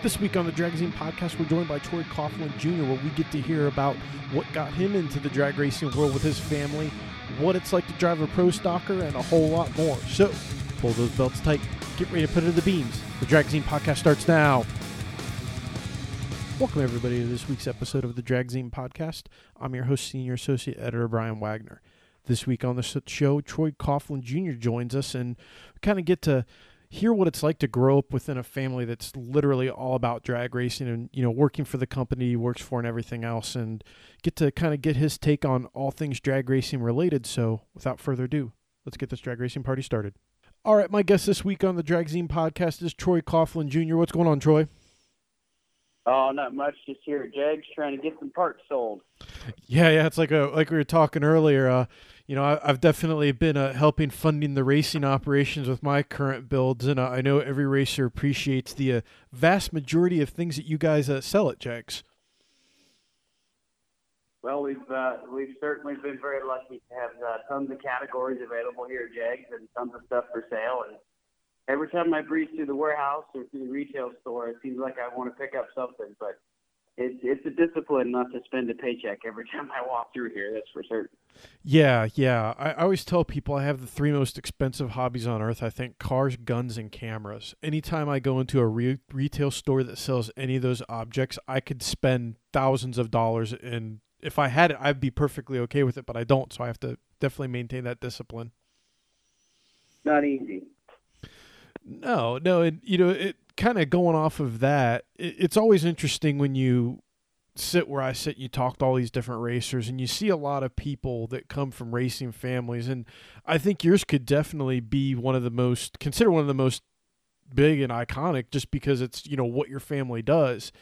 This week on the Dragzine podcast, we're joined by Troy Coughlin Jr., where we get to hear about what got him into the drag racing world with his family, what it's like to drive a pro stocker, and a whole lot more. So, pull those belts tight, get ready to put it in the beams. The Dragzine podcast starts now. Welcome, everybody, to this week's episode of the Dragzine podcast. I'm your host, Senior Associate Editor Brian Wagner. This week on the show, Troy Coughlin Jr. joins us, and kind of get to hear what it's like to grow up within a family that's literally all about drag racing and you know working for the company he works for and everything else and get to kind of get his take on all things drag racing related so without further ado let's get this drag racing party started all right my guest this week on the dragzine podcast is troy coughlin jr what's going on troy Oh, not much. Just here at Jegs trying to get some parts sold. Yeah, yeah. It's like a like we were talking earlier. Uh, you know, I, have definitely been uh, helping funding the racing operations with my current builds, and uh, I know every racer appreciates the uh, vast majority of things that you guys uh, sell at Jegs. Well, we've uh, we've certainly been very lucky to have uh, tons of categories available here at Jegs and tons of stuff for sale. And every time I breeze through the warehouse or through the retail store, it seems like I want to pick up something, but it's it's a discipline not to spend a paycheck every time I walk through here. That's for certain. Yeah, yeah. I, I always tell people I have the three most expensive hobbies on earth. I think cars, guns, and cameras. Anytime I go into a re- retail store that sells any of those objects, I could spend thousands of dollars. And if I had it, I'd be perfectly okay with it. But I don't, so I have to definitely maintain that discipline. Not easy. No, no, and you know it kind of going off of that, it, it's always interesting when you sit where I sit, you talk to all these different racers, and you see a lot of people that come from racing families. And I think yours could definitely be one of the most, consider one of the most big and iconic just because it's, you know, what your family does.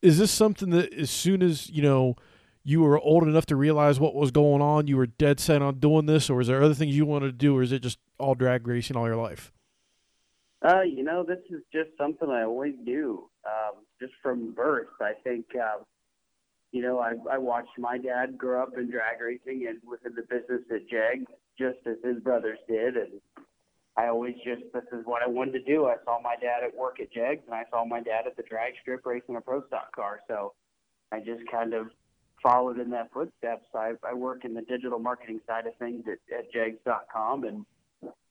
Is this something that as soon as, you know, you were old enough to realize what was going on, you were dead set on doing this, or is there other things you wanted to do, or is it just all drag racing all your life? Uh, you know, this is just something I always do, um, just from birth. I think, uh, you know, I, I watched my dad grow up in drag racing and within the business at Jag, just as his brothers did, and I always just this is what I wanted to do. I saw my dad at work at Jegs, and I saw my dad at the drag strip racing a pro stock car. So I just kind of followed in that footsteps. I, I work in the digital marketing side of things at, at Jegs.com, and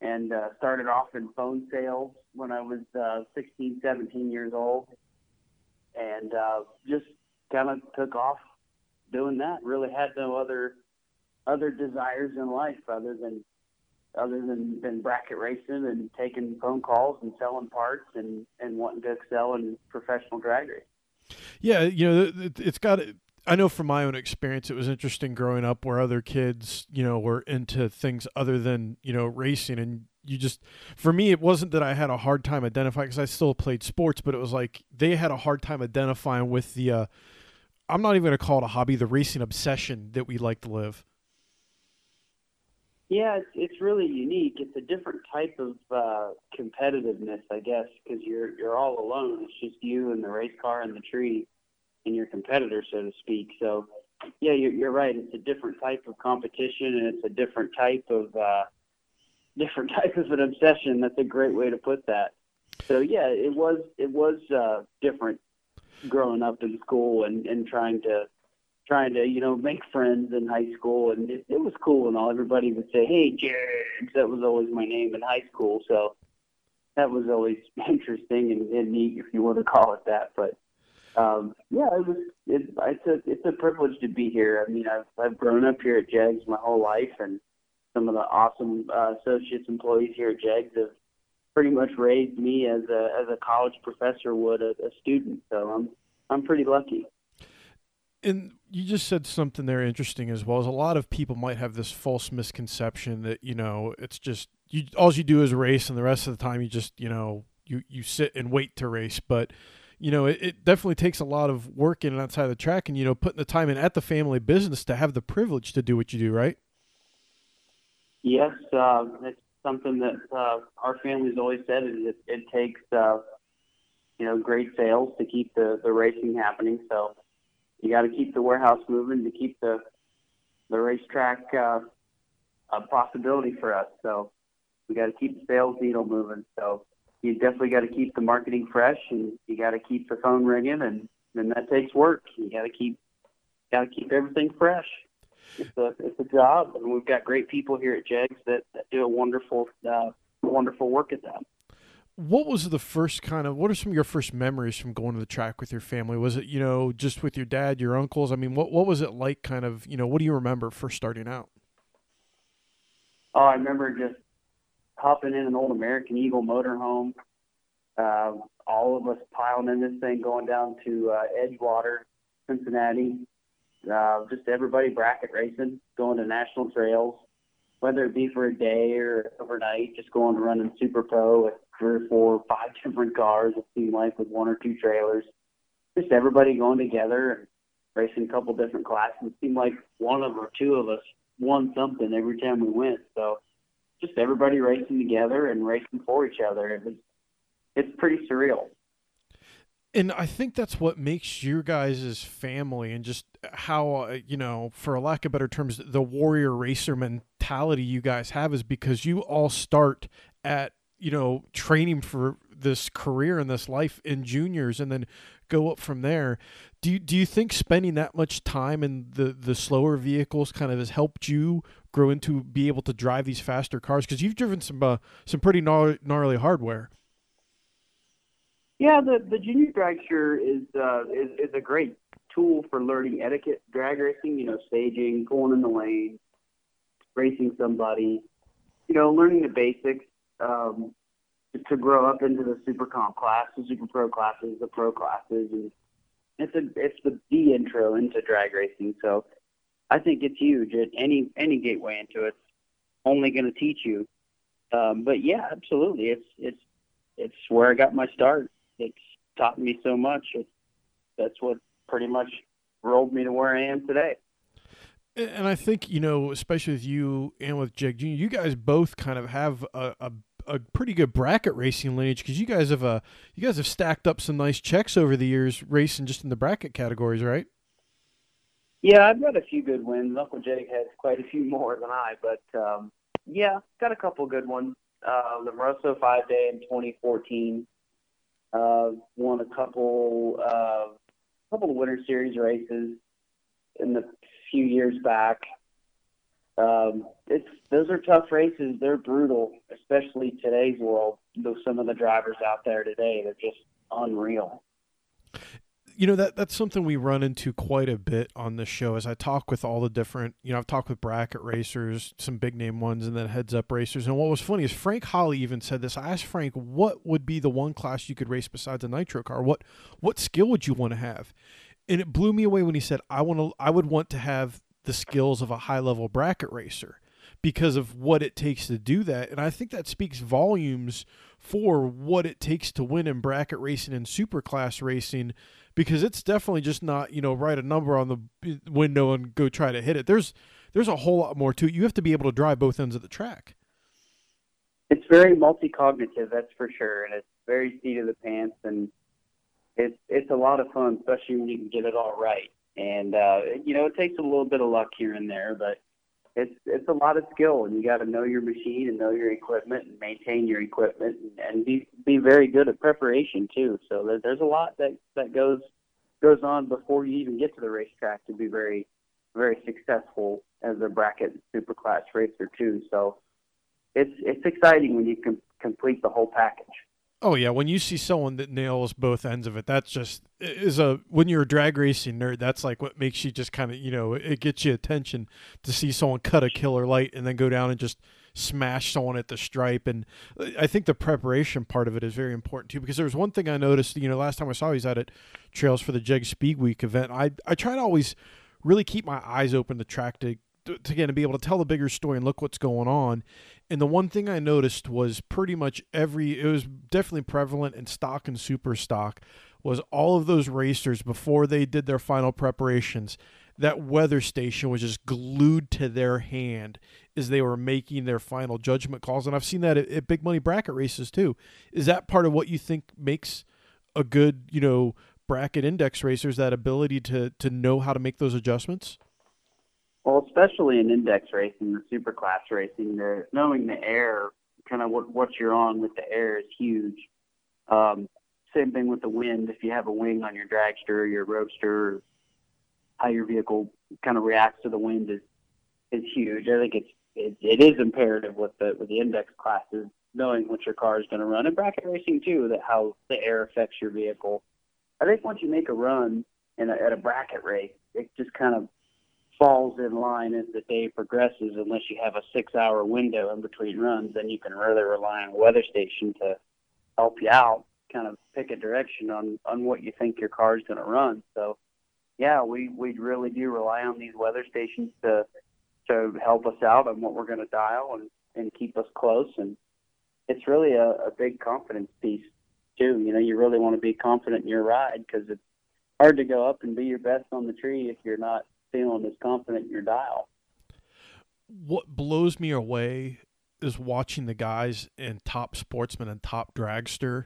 and uh, started off in phone sales when I was uh, 16, 17 years old, and uh, just kind of took off doing that. Really had no other other desires in life other than other than, than bracket racing and taking phone calls and selling parts and, and wanting to excel in professional drag racing. Yeah, you know, it's got I know from my own experience, it was interesting growing up where other kids, you know, were into things other than, you know, racing. And you just, for me, it wasn't that I had a hard time identifying because I still played sports, but it was like they had a hard time identifying with the, uh, I'm not even going to call it a hobby, the racing obsession that we like to live. Yeah, it's, it's really unique. It's a different type of uh, competitiveness, I guess, because you're you're all alone. It's just you and the race car and the tree and your competitor, so to speak. So, yeah, you're, you're right. It's a different type of competition, and it's a different type of uh, different type of an obsession. That's a great way to put that. So, yeah, it was it was uh, different growing up in school and, and trying to trying to you know make friends in high school, and it, it was cool and all. Everybody would say, "Hey, Jared," that was always my name in high school. So that was always interesting and, and neat, if you want to call it that. But um, yeah, it was. It, it's a it's a privilege to be here. I mean, I've I've grown up here at Jegs my whole life, and some of the awesome uh, associates employees here at Jegs have pretty much raised me as a as a college professor would a, a student. So I'm I'm pretty lucky. And you just said something there interesting as well as a lot of people might have this false misconception that you know it's just you all you do is race and the rest of the time you just you know you you sit and wait to race but you know, it, it, definitely takes a lot of work in and outside the track and, you know, putting the time in at the family business to have the privilege to do what you do, right? Yes. Uh, it's something that uh, our family's always said is it, it takes, uh, you know, great sales to keep the, the racing happening. So you got to keep the warehouse moving to keep the, the racetrack uh, a possibility for us. So we got to keep the sales needle moving. So you definitely got to keep the marketing fresh, and you got to keep the phone ringing, and and that takes work. You got to keep got to keep everything fresh. It's a it's a job, and we've got great people here at Jegs that, that do a wonderful uh, wonderful work at that. What was the first kind of? What are some of your first memories from going to the track with your family? Was it you know just with your dad, your uncles? I mean, what what was it like? Kind of you know, what do you remember first starting out? Oh, I remember just hopping in an old American Eagle motorhome. Uh, all of us piling in this thing, going down to uh, Edgewater, Cincinnati. Uh, just everybody bracket racing, going to national trails, whether it be for a day or overnight, just going to running Super Pro with three or four, five different cars. It seemed like with one or two trailers. Just everybody going together and racing a couple different classes. It seemed like one of or two of us won something every time we went. So just everybody racing together and racing for each other. It was it's pretty surreal. And I think that's what makes your guys' family and just how, uh, you know, for a lack of better terms, the warrior racer mentality you guys have is because you all start at, you know, training for this career and this life in juniors and then go up from there. Do you, do you think spending that much time in the, the slower vehicles kind of has helped you grow into be able to drive these faster cars? Because you've driven some uh, some pretty gnarly, gnarly hardware. Yeah, the the junior dragster is uh, is is a great tool for learning etiquette drag racing. You know, staging, going in the lane, racing somebody. You know, learning the basics. Um, to grow up into the super comp class, the super pro classes, the pro classes, and it's a it's the the intro into drag racing. So I think it's huge. At any any gateway into it's only going to teach you. Um, but yeah, absolutely, it's it's it's where I got my start. It's taught me so much. It's, that's what pretty much rolled me to where I am today. And I think you know, especially with you and with Jake Jr., you guys both kind of have a, a a pretty good bracket racing lineage because you guys have uh you guys have stacked up some nice checks over the years racing just in the bracket categories, right? Yeah, I've got a few good wins. Uncle Jake has quite a few more than I, but um, yeah, got a couple good ones. Uh, the Rosso Five Day in 2014 uh, won a couple uh, couple of Winter Series races in the few years back. Um, it's those are tough races. They're brutal, especially today's world. Though some of the drivers out there today, they're just unreal. You know that that's something we run into quite a bit on this show. As I talk with all the different, you know, I've talked with bracket racers, some big name ones, and then heads up racers. And what was funny is Frank Hawley even said this. I asked Frank, "What would be the one class you could race besides a nitro car? What what skill would you want to have?" And it blew me away when he said, "I want to. I would want to have the skills of a high level bracket racer because of what it takes to do that. And I think that speaks volumes for what it takes to win in bracket racing and super class racing because it's definitely just not, you know, write a number on the window and go try to hit it. There's there's a whole lot more to it. You have to be able to drive both ends of the track. It's very multi-cognitive, that's for sure, and it's very seat of the pants and it's it's a lot of fun, especially when you can get it all right. And uh, you know, it takes a little bit of luck here and there, but it's it's a lot of skill, and you got to know your machine and know your equipment and maintain your equipment and, and be be very good at preparation too. So there, there's a lot that that goes goes on before you even get to the racetrack to be very very successful as a bracket superclass racer too. So it's it's exciting when you can complete the whole package. Oh yeah, when you see someone that nails both ends of it, that's just is a when you're a drag racing nerd, that's like what makes you just kind of you know it gets you attention to see someone cut a killer light and then go down and just smash someone at the stripe. And uh, I think the preparation part of it is very important too because there was one thing I noticed. You know, last time I saw he's at it Trails for the Jeg Speed Week event, I I try to always really keep my eyes open to track to to, again to be able to tell the bigger story and look what's going on. And the one thing I noticed was pretty much every it was definitely prevalent in stock and super stock was all of those racers before they did their final preparations that weather station was just glued to their hand as they were making their final judgment calls and I've seen that at, at big money bracket races too. Is that part of what you think makes a good, you know, bracket index racers that ability to to know how to make those adjustments? Well, especially in index racing, the superclass racing, the knowing the air, kind of what what you're on with the air is huge. Um, same thing with the wind. If you have a wing on your dragster or your roadster, how your vehicle kind of reacts to the wind is is huge. I think it's it, it is imperative with the with the index classes knowing what your car is going to run and bracket racing too that how the air affects your vehicle. I think once you make a run in a, at a bracket race, it just kind of falls in line as the day progresses. Unless you have a six-hour window in between runs, then you can really rely on weather station to help you out, kind of pick a direction on on what you think your car is going to run. So, yeah, we we really do rely on these weather stations to to help us out on what we're going to dial and and keep us close. And it's really a, a big confidence piece too. You know, you really want to be confident in your ride because it's hard to go up and be your best on the tree if you're not feeling as confident in your dial. What blows me away is watching the guys in top sportsman and top dragster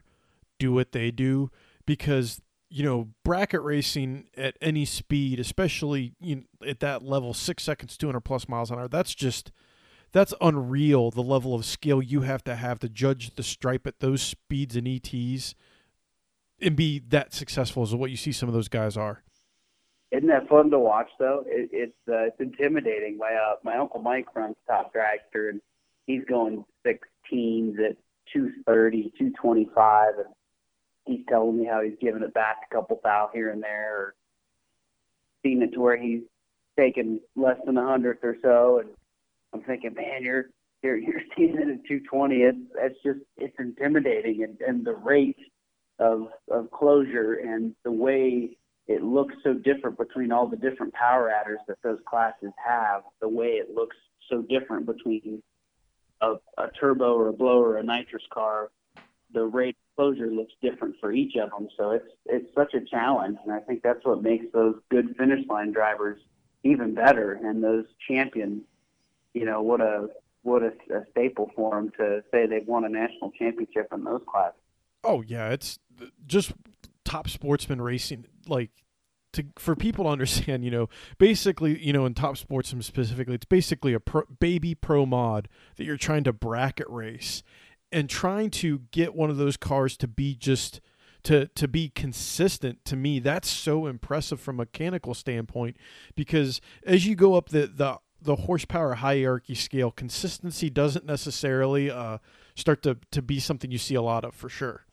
do what they do because you know bracket racing at any speed especially you know, at that level 6 seconds 200 plus miles an hour that's just that's unreal the level of skill you have to have to judge the stripe at those speeds and ETs and be that successful as what you see some of those guys are isn't that fun to watch though? It, it's uh, it's intimidating. My uh, my uncle Mike runs Top Dragster, and he's going 16s at 230, 225, and he's telling me how he's giving it back a couple thou here and there, or seen it to where he's taken less than a hundredth or so, and I'm thinking, man, you're you're you're seeing it at 220. It's it's just it's intimidating, and and the rate of of closure and the way it looks so different between all the different power adders that those classes have. The way it looks so different between a, a turbo or a blower or a nitrous car, the rate closure looks different for each of them. So it's it's such a challenge, and I think that's what makes those good finish line drivers even better, and those champions. You know what a what a, a staple for them to say they've won a national championship in those classes. Oh yeah, it's just top sportsman racing like to for people to understand you know basically you know in top sportsman specifically it's basically a pro, baby pro mod that you're trying to bracket race and trying to get one of those cars to be just to to be consistent. To me that's so impressive from a mechanical standpoint because as you go up the the the horsepower hierarchy scale consistency doesn't necessarily uh, start to to be something you see a lot of for sure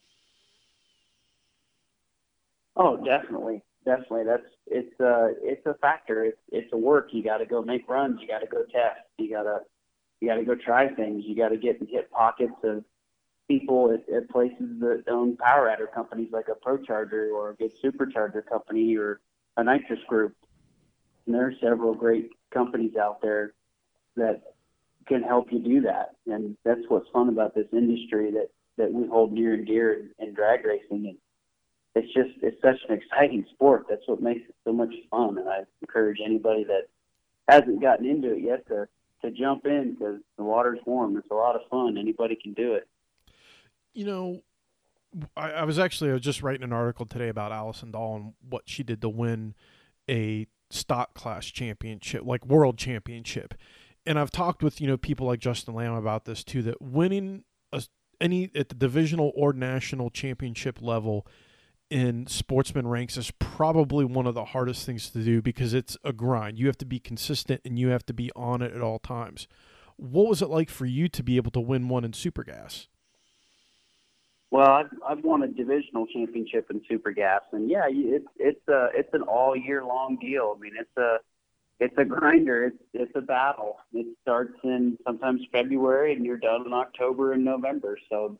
Oh, definitely, definitely. That's it's uh it's a factor. It's it's a work. You got to go make runs. You got to go test. You gotta you got to go try things. You got to get in hit pockets of people at, at places that own power adder companies like a ProCharger or a good supercharger company or a nitrous group. And there are several great companies out there that can help you do that. And that's what's fun about this industry that that we hold near and dear in, in drag racing and it's just it's such an exciting sport. That's what makes it so much fun, and I encourage anybody that hasn't gotten into it yet to to jump in because the water's warm. It's a lot of fun. Anybody can do it. You know, I, I was actually I was just writing an article today about Allison Dahl and what she did to win a stock class championship, like world championship. And I've talked with you know people like Justin Lamb about this too. That winning a, any at the divisional or national championship level in sportsman ranks is probably one of the hardest things to do because it's a grind. You have to be consistent and you have to be on it at all times. What was it like for you to be able to win one in Super Gas? Well, I've, I've won a divisional championship in Super Gas, and yeah, it's it's a it's an all year long deal. I mean, it's a it's a grinder. It's it's a battle. It starts in sometimes February, and you're done in October and November. So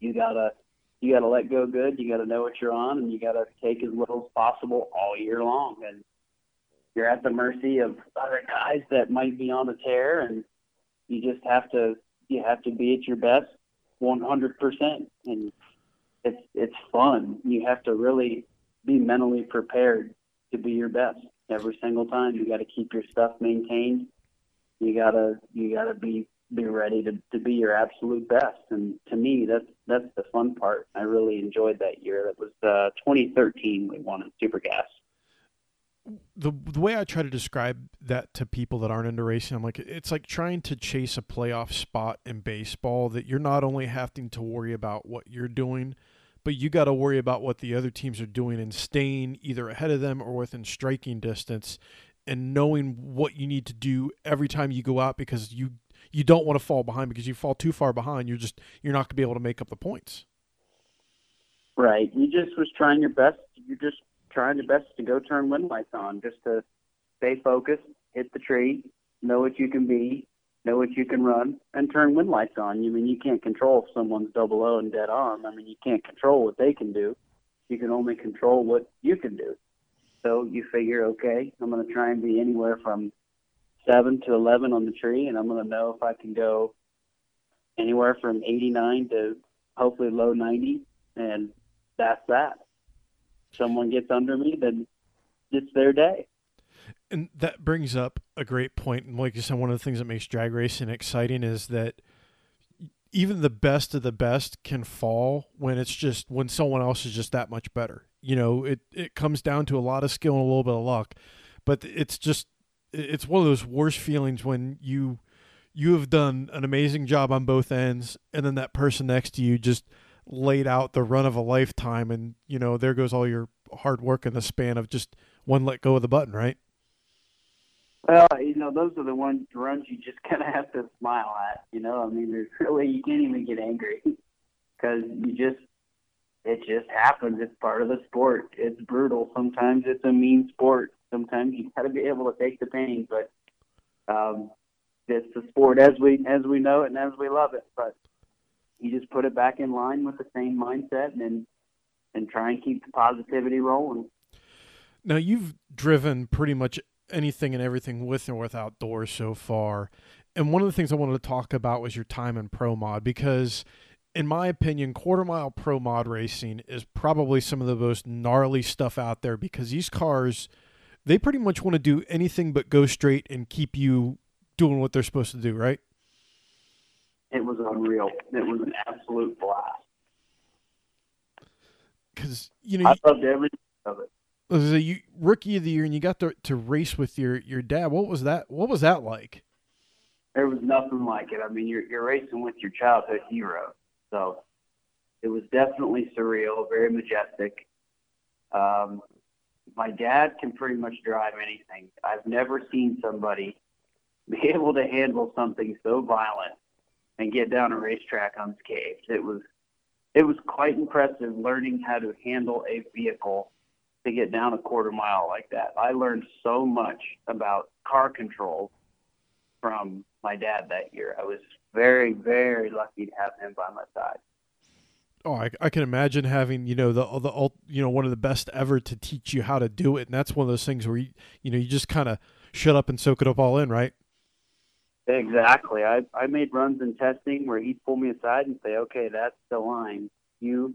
you gotta you got to let go good. You got to know what you're on, and you got to take as little as possible all year long. And you're at the mercy of other guys that might be on a tear, and you just have to you have to be at your best 100 percent. And it's it's fun. You have to really be mentally prepared to be your best every single time. You got to keep your stuff maintained. You gotta you gotta be be ready to, to be your absolute best. And to me, that's that's the fun part. I really enjoyed that year. That was uh, 2013. We won at Super Gas. The the way I try to describe that to people that aren't into racing, I'm like it's like trying to chase a playoff spot in baseball. That you're not only having to worry about what you're doing, but you got to worry about what the other teams are doing and staying either ahead of them or within striking distance and knowing what you need to do every time you go out because you you don't want to fall behind because you fall too far behind you're just you're not going to be able to make up the points. Right. You just was trying your best you're just trying your best to go turn wind lights on just to stay focused hit the tree know what you can be know what you can run and turn wind lights on. You I mean you can't control if someone's double o and dead arm. I mean you can't control what they can do. You can only control what you can do. So you figure, okay, I'm going to try and be anywhere from seven to 11 on the tree, and I'm going to know if I can go anywhere from 89 to hopefully low 90, and that's that. Someone gets under me, then it's their day. And that brings up a great point. And like you said, one of the things that makes drag racing exciting is that even the best of the best can fall when it's just when someone else is just that much better you know, it it comes down to a lot of skill and a little bit of luck. But it's just it's one of those worst feelings when you you have done an amazing job on both ends and then that person next to you just laid out the run of a lifetime and you know there goes all your hard work in the span of just one let go of the button right well you know those are the ones runs you just kind of have to smile at you know i mean there's really you can't even get angry because you just it just happens. It's part of the sport. It's brutal. Sometimes it's a mean sport. Sometimes you got to be able to take the pain, but um, it's the sport as we as we know it and as we love it. But you just put it back in line with the same mindset and and try and keep the positivity rolling. Now you've driven pretty much anything and everything with and without doors so far. And one of the things I wanted to talk about was your time in pro mod because in my opinion, quarter mile pro mod racing is probably some of the most gnarly stuff out there because these cars, they pretty much want to do anything but go straight and keep you doing what they're supposed to do, right? It was unreal. It was an absolute blast. Because you know, I loved every of it. Was a you, rookie of the year, and you got to to race with your your dad. What was that? What was that like? There was nothing like it. I mean, you're you're racing with your childhood hero so it was definitely surreal, very majestic. Um, my dad can pretty much drive anything. I've never seen somebody be able to handle something so violent and get down a racetrack unscathed. It was it was quite impressive learning how to handle a vehicle to get down a quarter mile like that. I learned so much about car control from my dad that year. I was very, very lucky to have him by my side. Oh, I, I can imagine having you know the the you know one of the best ever to teach you how to do it, and that's one of those things where you you know you just kind of shut up and soak it up all in, right? Exactly. I I made runs in testing where he'd pull me aside and say, "Okay, that's the line. You,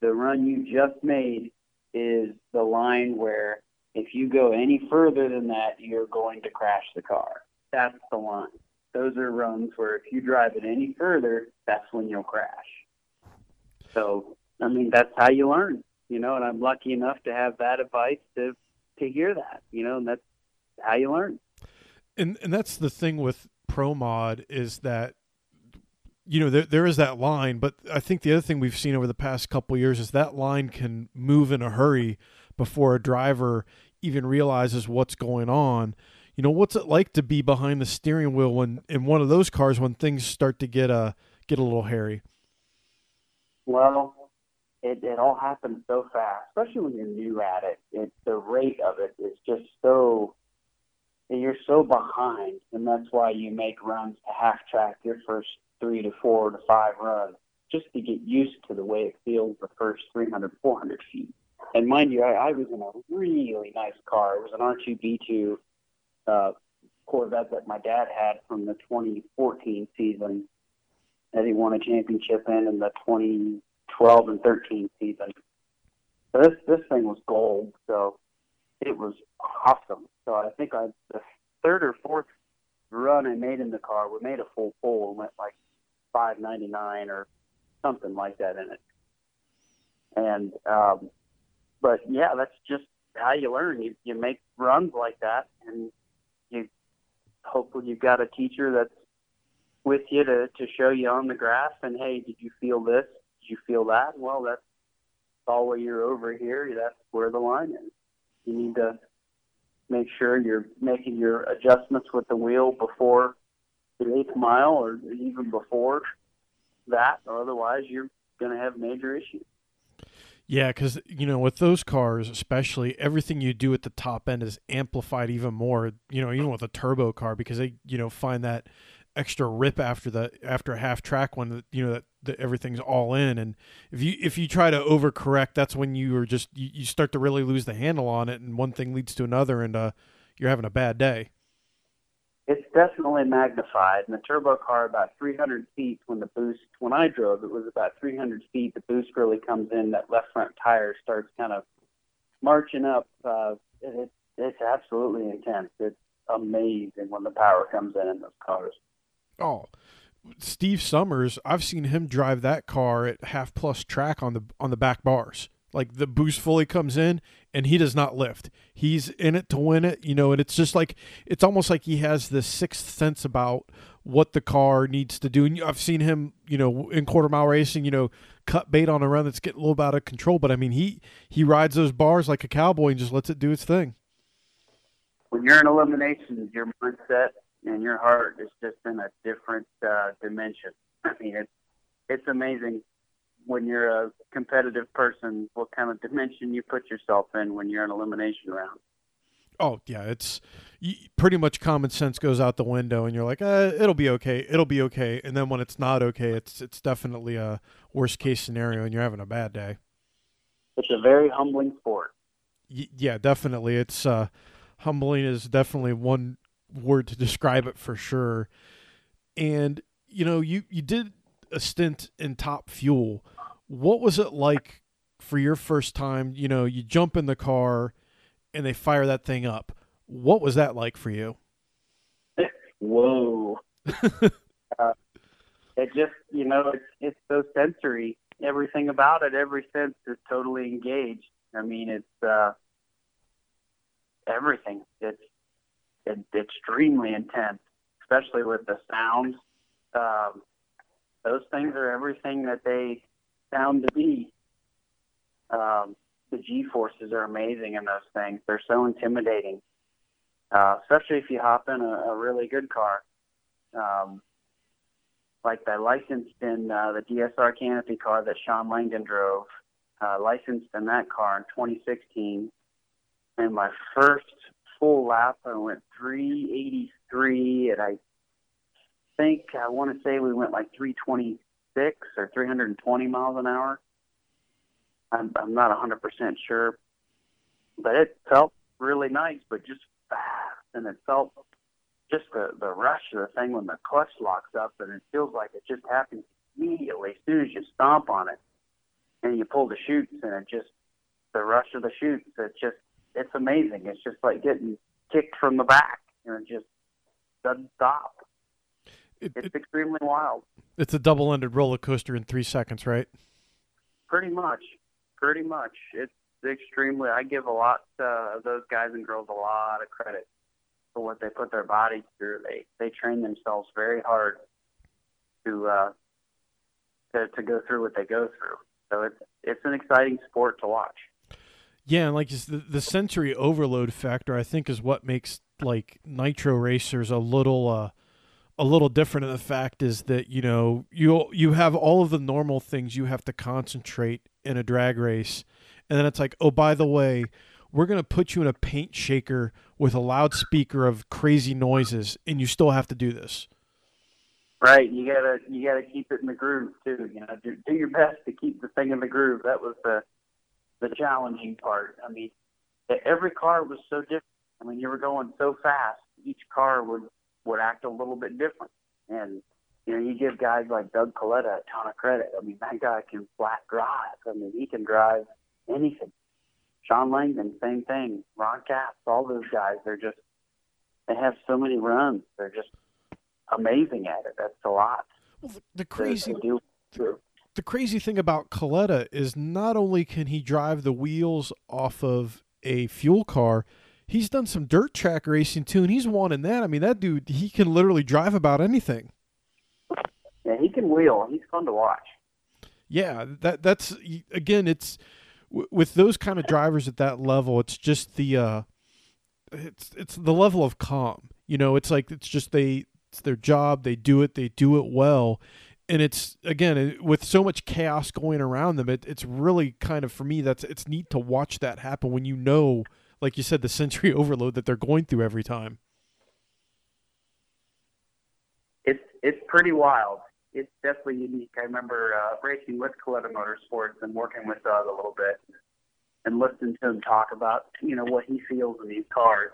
the run you just made is the line where if you go any further than that, you're going to crash the car. That's the line." those are runs where if you drive it any further, that's when you'll crash. So, I mean, that's how you learn, you know, and I'm lucky enough to have that advice to to hear that, you know, and that's how you learn. And and that's the thing with pro mod is that you know there there is that line, but I think the other thing we've seen over the past couple years is that line can move in a hurry before a driver even realizes what's going on you know what's it like to be behind the steering wheel when in one of those cars when things start to get a uh, get a little hairy well it, it all happens so fast especially when you're new at it. It the rate of it is just so you're so behind and that's why you make runs to half track your first three to four to five runs just to get used to the way it feels the first 300 400 feet. And mind you I, I was in a really nice car. It was an r2b2 uh, Corvette that my dad had from the 2014 season that he won a championship in, and the 2012 and 13 season. So this this thing was gold, so it was awesome. So I think I the third or fourth run I made in the car, we made a full pull and went like 599 or something like that in it. And um, but yeah, that's just how you learn. You you make runs like that, and you hopefully you've got a teacher that's with you to, to show you on the graph and hey, did you feel this? Did you feel that? Well, that's all way you're over here, that's where the line is. You need to make sure you're making your adjustments with the wheel before the eighth mile or even before that, or otherwise you're going to have major issues. Yeah, because you know, with those cars, especially, everything you do at the top end is amplified even more. You know, even with a turbo car, because they, you know, find that extra rip after the after a half track when the, you know that, that everything's all in, and if you if you try to overcorrect, that's when you are just you, you start to really lose the handle on it, and one thing leads to another, and uh, you're having a bad day it's definitely magnified. And the turbo car, about 300 feet when the boost, when I drove, it was about 300 feet. The boost really comes in. That left front tire starts kind of marching up. Uh, it, it's absolutely intense. It's amazing when the power comes in in those cars. Oh, Steve Summers, I've seen him drive that car at half plus track on the on the back bars. Like the boost fully comes in and he does not lift. He's in it to win it, you know, and it's just like it's almost like he has this sixth sense about what the car needs to do. And I've seen him, you know, in quarter mile racing, you know, cut bait on a run that's getting a little bit out of control. But I mean, he he rides those bars like a cowboy and just lets it do its thing. When you're in elimination, your mindset and your heart is just in a different uh, dimension. I mean, it's it's amazing when you're a competitive person, what kind of dimension you put yourself in when you're in elimination round. Oh yeah, it's pretty much common sense goes out the window, and you're like, uh, it'll be okay, it'll be okay, and then when it's not okay, it's it's definitely a worst case scenario, and you're having a bad day. It's a very humbling sport. Y- yeah, definitely. It's uh, humbling is definitely one word to describe it for sure. And you know, you you did a stint in Top Fuel what was it like for your first time? You know, you jump in the car and they fire that thing up. What was that like for you? Whoa. uh, it just, you know, it's, it's so sensory. Everything about it, every sense is totally engaged. I mean, it's uh, everything. It's it, extremely intense, especially with the sounds. Um, those things are everything that they sound to be. Um, the G forces are amazing in those things. They're so intimidating, uh, especially if you hop in a, a really good car. Um, like I licensed in uh, the DSR Canopy car that Shawn Langdon drove. Uh, licensed in that car in 2016. And my first full lap, I went 383, and I think I want to say we went like 320 306 or 320 miles an hour. I'm, I'm not 100% sure, but it felt really nice, but just fast, and it felt just the the rush of the thing when the clutch locks up, and it feels like it just happens immediately as soon as you stomp on it, and you pull the chutes, and it just the rush of the chutes. It's just it's amazing. It's just like getting kicked from the back, and it just doesn't stop. It, it's it, extremely wild. It's a double-ended roller coaster in three seconds, right? Pretty much. Pretty much. It's extremely. I give a lot uh, of those guys and girls a lot of credit for what they put their bodies through. They they train themselves very hard to uh, to to go through what they go through. So it's it's an exciting sport to watch. Yeah, and like the, the sensory overload factor, I think, is what makes like nitro racers a little uh, a little different. In the fact is that you know you you have all of the normal things you have to concentrate in a drag race. And then it's like oh by the way we're to put you in a paint shaker with a loudspeaker of crazy noises and you still have to do this. Right you gotta you gotta keep it in the groove too you know. Do, do your best to keep the thing in the groove. That was the the challenging part i mean every car was so different i mean you were going so fast each car would would act a little bit different. And you know, you give guys like Doug Kalitta a ton of credit. I mean, that guy can flat drive. I mean, he can drive anything. Shawn Langdon, same thing. Ron Capps, all those guys, they're just they have so many runs. They're just amazing at it. That's a lot. Well, the, the crazy the, the crazy thing about Kalitta is not only can he drive the wheels off of a fuel car, he's done some dirt track racing too, and he's won in that. I mean, that dude, he can literally drive about anything. Yeah, he can wheel. He's fun to watch. Yeah, that that's again, it's with those kind of drivers at that level, it's just the uh, it's it's the level of calm. You know, it's like it's just they it's their job, they do it, they do it well, and it's again it- with so much chaos going around them, it, it's really kind of for me that's it's neat to watch that happen when you know, like you said, the sensory overload that they're going through every time. It's it's pretty wild. It's definitely unique. I remember uh, racing with Kalitta Motorsports and working with Doug a little bit, and listening to him talk about you know what he feels in these cars,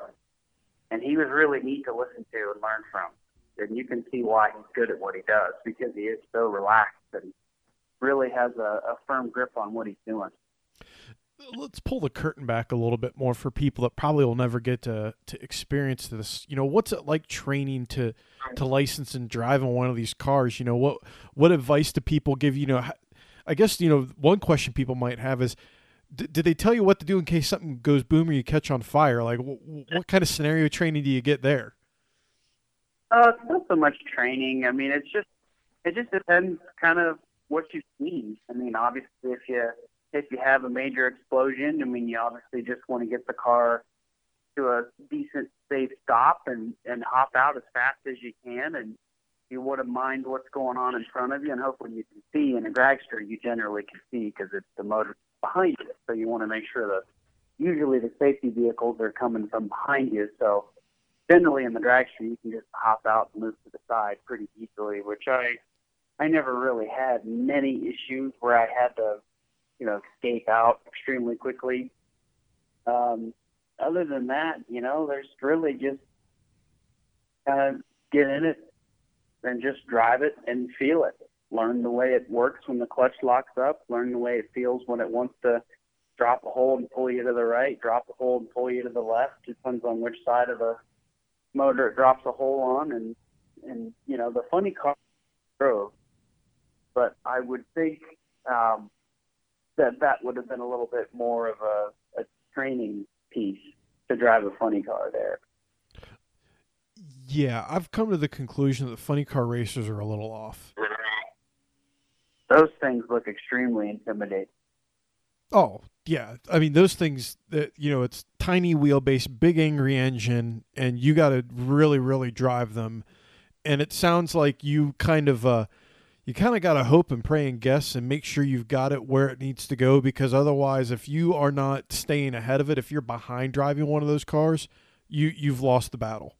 and he was really neat to listen to and learn from. And you can see why he's good at what he does because he is so relaxed and really has a, a firm grip on what he's doing. let's pull the curtain back a little bit more for people that probably will never get to to experience this. You know, what's it like training to to license and drive on one of these cars? You know, what what advice do people give? You know, I guess you know one question people might have is. D- did they tell you what to do in case something goes boom or you catch on fire? Like, wh- what kind of scenario training do you get there? Uh, it's not so much training. I mean, it's just it just depends kind of what you've seen. I mean, obviously, if you if you have a major explosion, I mean, you obviously just want to get the car to a decent, safe stop and and hop out as fast as you can, and you wouldn't mind what's going on in front of you, and hopefully you can see. In a dragster, you generally can see because it's the motor behind you, so you want to make sure that usually the safety vehicles are coming from behind you, so generally in the dragster you can just hop out and move to the side pretty easily, which I I never really had many issues where I had to, you know, escape out extremely quickly. Um, other than that, you know, there's really just kind of get in it and just drive it and feel it. Learn the way it works when the clutch locks up. Learn the way it feels when it wants to drop a hold and pull you to the right, drop a hold and pull you to the left. It depends on which side of the motor it drops a hole on, and and you know the funny car drove, but I would think um, that that would have been a little bit more of a, a training piece to drive a funny car there. Yeah, I've come to the conclusion that funny car racers are a little off. Those things look extremely intimidating. Oh, yeah. I mean, those things that, you know, it's tiny wheelbase, big angry engine, and you got to really, really drive them. And it sounds like you kind of, uh, you kind of got to hope and pray and guess and make sure you've got it where it needs to go because otherwise, if you are not staying ahead of it, if you're behind driving one of those cars, you, you've lost the battle.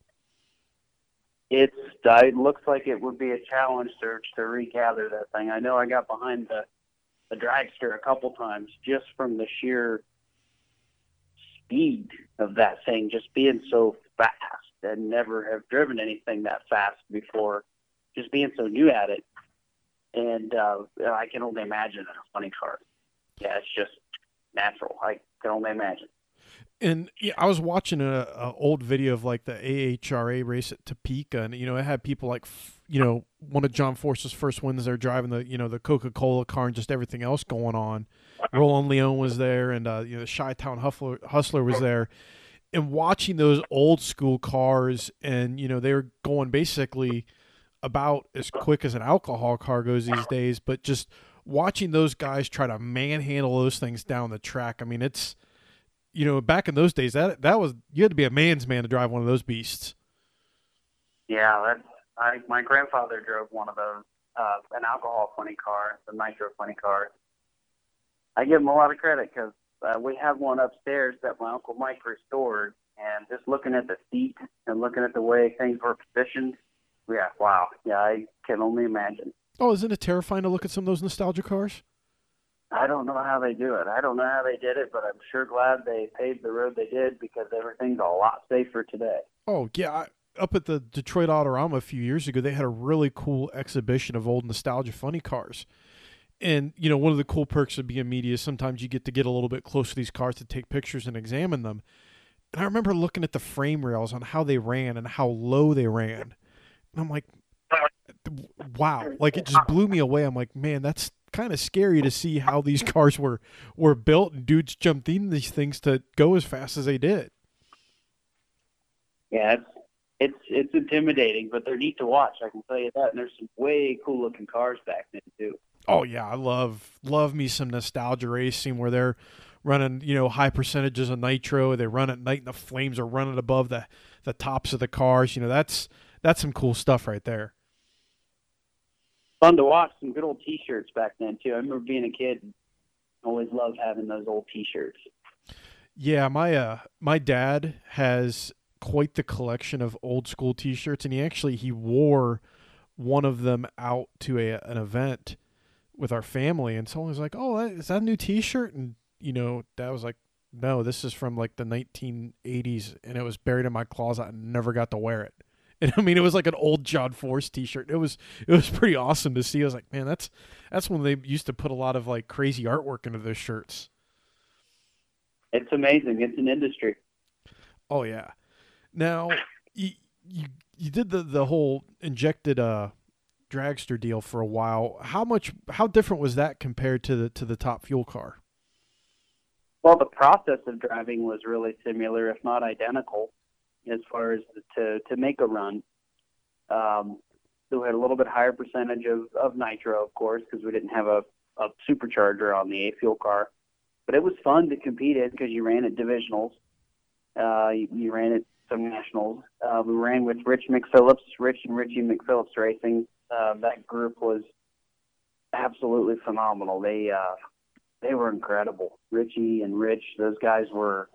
It's uh, it looks like it would be a challenge to to regather that thing. I know I got behind the the dragster a couple times just from the sheer speed of that thing just being so fast and never have driven anything that fast before just being so new at it. And uh i can only imagine in a funny car. Yeah it's just natural. I can only imagine And yeah, I was watching a, a old video of like the AHRA race at Topeka, and you know it had people like, you know, one of John Force's first wins. They're driving the, you know, the Coca Cola car and just everything else going on. Roland Leong was there, and uh, you know, Chi Town Hustler, Hustler was there, and watching those old school cars, and you know, they were going basically about as quick as an alcohol car goes these days, but just watching those guys try to manhandle those things down the track. I mean, it's you know, back in those days, that that was you had to be a man's man to drive one of those beasts. Yeah, that's I my grandfather drove one of those, uh, an alcohol funny car, the nitro funny car. I give him a lot of credit because uh, we have one upstairs that my uncle Mike restored, and just looking at the seat and looking at the way things were positioned, yeah, wow, yeah, I can only imagine. Oh, isn't it terrifying to look at some of those nostalgia cars? I don't know how they do it. I don't know how they did it, but I'm sure glad they paved the road they did because everything's a lot safer today. Oh yeah, I, up at the Detroit Autorama a few years ago, they had a really cool exhibition of old nostalgia funny cars. And you know, one of the cool perks of being media is sometimes you get to get a little bit close to these cars to take pictures and examine them. And I remember looking at the frame rails on how they ran and how low they ran. And I'm like, wow, like it just blew me away. I'm like, man, that's kind of scary to see how these cars were were built and dudes jumped in these things to go as fast as they did. Yeah, it's it's it's intimidating, but they're neat to watch. I can tell you that. And there's some way cool looking cars back then too. Oh yeah, I love love me some nostalgia racing where they're running you know high percentages of nitro. They run at night, and the flames are running above the the tops of the cars. You know that's that's some cool stuff right there. Fun to watch. Some good old T-shirts back then too. I remember being a kid. Always loved having those old T-shirts. Yeah, my uh my dad has quite the collection of old school T-shirts, and he actually he wore one of them out to a an event with our family, and someone was like, "Oh, is that a new T-shirt?" And you know, Dad was like, "No, this is from like the 1980s, and it was buried in my closet. I never got to wear it." And I mean, it was like an old John Force T-shirt. It was it was pretty awesome to see. I was like, man, that's that's when they used to put a lot of like crazy artwork into those shirts. It's amazing. It's an industry. Oh yeah. Now you you, you did the the whole injected uh dragster deal for a while. How much how different was that compared to the to the top fuel car? Well, the process of driving was really similar, if not identical as far as to to make a run. Um, so we had a little bit higher percentage of, of nitro, of course, because we didn't have a, a supercharger on the A fuel car. But it was fun to compete in because you ran at divisionals, uh, you, you ran at some nationals. Uh, we ran with Rich McPhillips, Rich and Richie McPhillips Racing. Uh, that group was absolutely phenomenal. They uh, they were incredible. Richie and Rich, those guys were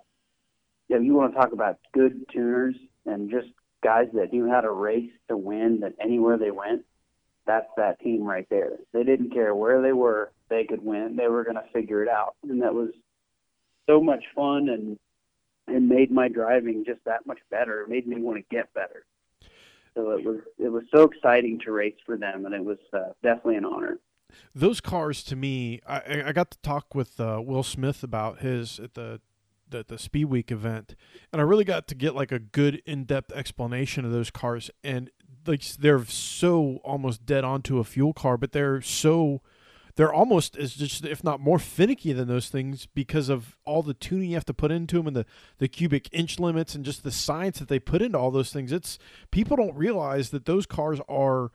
you know, you want to talk about good tuners and just guys that knew how to race to win that anywhere they went, that's that team right there. They didn't care where they were, they could win. They were going to figure it out. And that was so much fun and and made my driving just that much better. It made me want to get better. So it was it was so exciting to race for them, and it was uh, definitely an honor. Those cars, to me, I, I got to talk with uh, Will Smith about his at the the the Speed Week event, and I really got to get like a good in depth explanation of those cars. And like they're so almost dead onto a fuel car, but they're so they're almost as just if not more finicky than those things because of all the tuning you have to put into them and the the cubic inch limits and just the science that they put into all those things. It's people don't realize that those cars are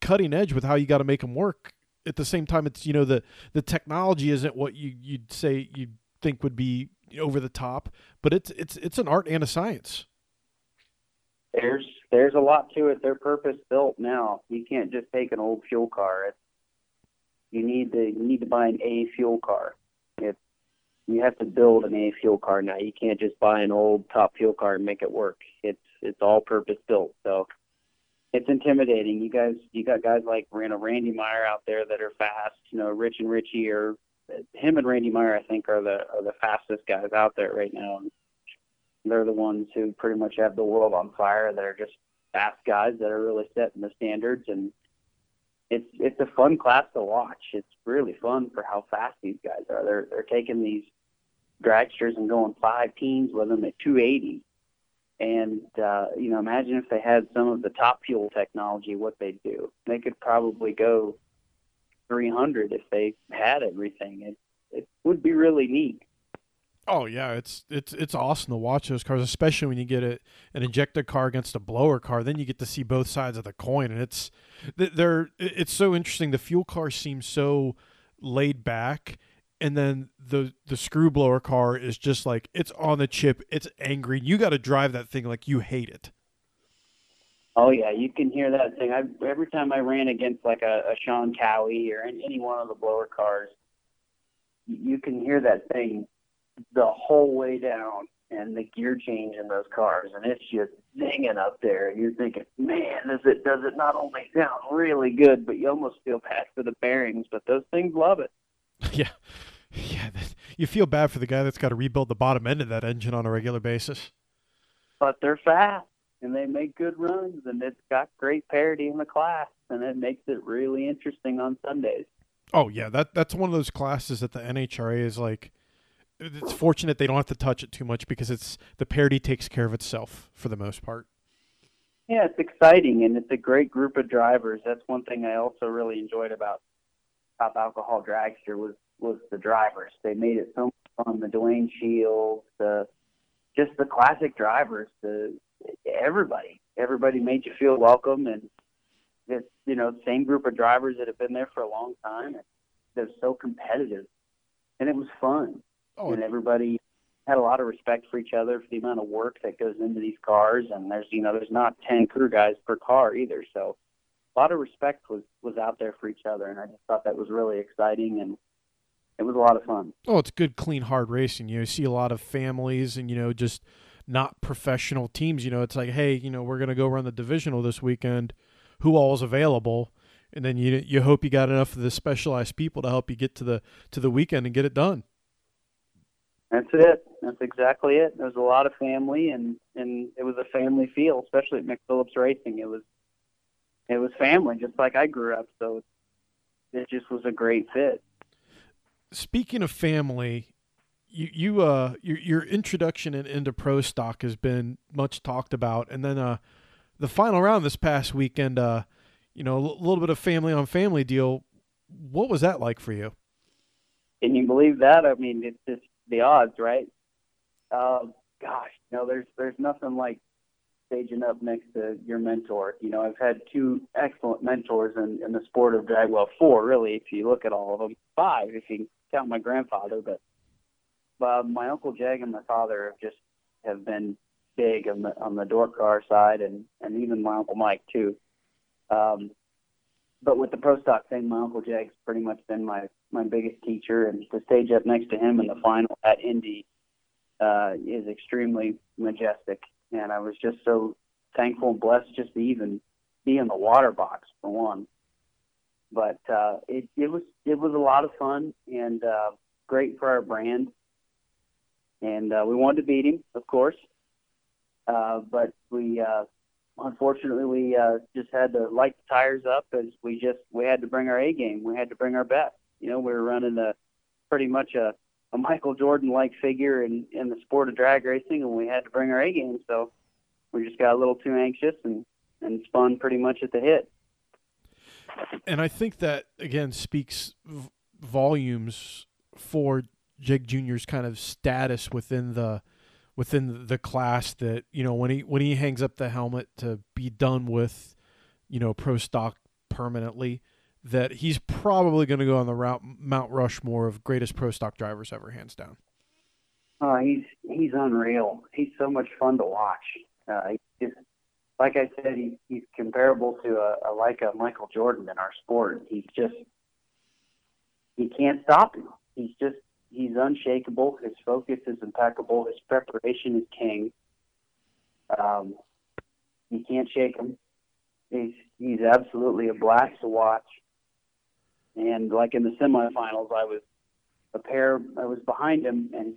cutting edge with how you got to make them work. At the same time, it's you know the the technology isn't what you you'd say you'd think would be over the top, but it's it's it's an art and a science. There's there's a lot to it. They're purpose built now. You can't just take an old fuel car. It's, you need to you need to buy an A fuel car. It's you have to build an A fuel car now. You can't just buy an old top fuel car and make it work. It's it's all purpose built. So it's intimidating. You guys you got guys like you know Randy Meyer out there that are fast. You know Rich and Richie are him and Randy Meyer, I think, are the are the fastest guys out there right now. They're the ones who pretty much have the world on fire. They're just fast guys that are really setting the standards, and it's it's a fun class to watch. It's really fun for how fast these guys are. They're they're taking these dragsters and going five teams with them at 280. And uh, you know, imagine if they had some of the top fuel technology, what they'd do. They could probably go 300 if they had everything. It it would be really neat. Oh yeah, it's it's it's awesome to watch those cars, especially when you get a, an injector car against a blower car. Then you get to see both sides of the coin, and it's they're it's so interesting. The fuel car seems so laid back, and then the the screw blower car is just like it's on the chip, it's angry. You got to drive that thing like you hate it. Oh yeah, you can hear that thing. I every time I ran against like a, a Shawn Cowie or any, any one of the blower cars, you can hear that thing the whole way down and the gear change in those cars, and it's just zinging up there. And you're thinking, man, does it does it not only sound really good, but you almost feel bad for the bearings. But those things love it. Yeah, yeah. You feel bad for the guy that's got to rebuild the bottom end of that engine on a regular basis. But they're fast and they make good runs, and it's got great parity in the class, and it makes it really interesting on Sundays. Oh yeah, that that's one of those classes that the NHRA is like. It's fortunate they don't have to touch it too much because it's the parity takes care of itself for the most part. Yeah, it's exciting and it's a great group of drivers. That's one thing I also really enjoyed about Top Alcohol Dragster was was the drivers. They made it so much fun. The Duane Shields, the just the classic drivers, the everybody. Everybody made you feel welcome, and it's you know the same group of drivers that have been there for a long time. And they're so competitive, and it was fun. oh. and everybody had a lot of respect for each other for the amount of work that goes into these cars. And there's you know there's not ten crew guys per car either, so a lot of respect was was out there for each other, and I just thought that was really exciting and it was a lot of fun. Oh, it's good, clean, hard racing. You know, you see a lot of families and you know just not professional teams. You know, it's like, hey, you know, we're gonna go run the divisional this weekend. Who all is available? And then you you hope you got enough of the specialized people to help you get to the to the weekend and get it done. That's it. That's exactly it. There was a lot of family, and and it was a family feel, especially at McPhillips Racing. It was it was family, just like I grew up. So it just was a great fit speaking of family, you you uh your your introduction in, into pro stock has been much talked about, and then uh the final round this past weekend, uh you know a l- little bit of family on family deal. What was that like for you? Can you believe that? I mean, it's just the odds, right? Um, gosh, no, there's there's nothing like staging up next to your mentor. You know, I've had two excellent mentors in, in the sport of drag. Well, four really, if you look at all of them. Five, if you count my grandfather, but uh, my uncle Jeg and my father have just have been big on the on the door car side, and and even my uncle Mike too. Um, but with the pro stock thing, my uncle Jeg's pretty much been my my biggest teacher, and to stage up next to him in the final at Indy uh, is extremely majestic. And I was just so thankful and blessed just to even be in the water box for one but uh, it it was it was a lot of fun and uh, great for our brand. And uh, we wanted to beat him, of course, uh, but we uh, unfortunately we uh, just had to light the tires up as we just we had to bring our A game. We had to bring our best. You know, we were running a pretty much a, a Michael Jordan like figure in in the sport of drag racing, and we had to bring our A game. So we just got a little too anxious and and spun pretty much at the hit and I think that again speaks v- volumes for Jeg Junior's kind of status within the within the class that you know when he when he hangs up the helmet to be done with you know pro stock permanently that he's probably going to go on the route Mount Rushmore of greatest pro stock drivers ever hands down. Uh, he's he's unreal. He's so much fun to watch. Uh, like I said, he, he's comparable to a, a like a Michael Jordan in our sport. He's just he can't stop him. He's just he's unshakable. His focus is impeccable. His preparation is king. Um, you can't shake him. He's he's absolutely a blast to watch. And like in the semifinals, I was a pair. I was behind him, and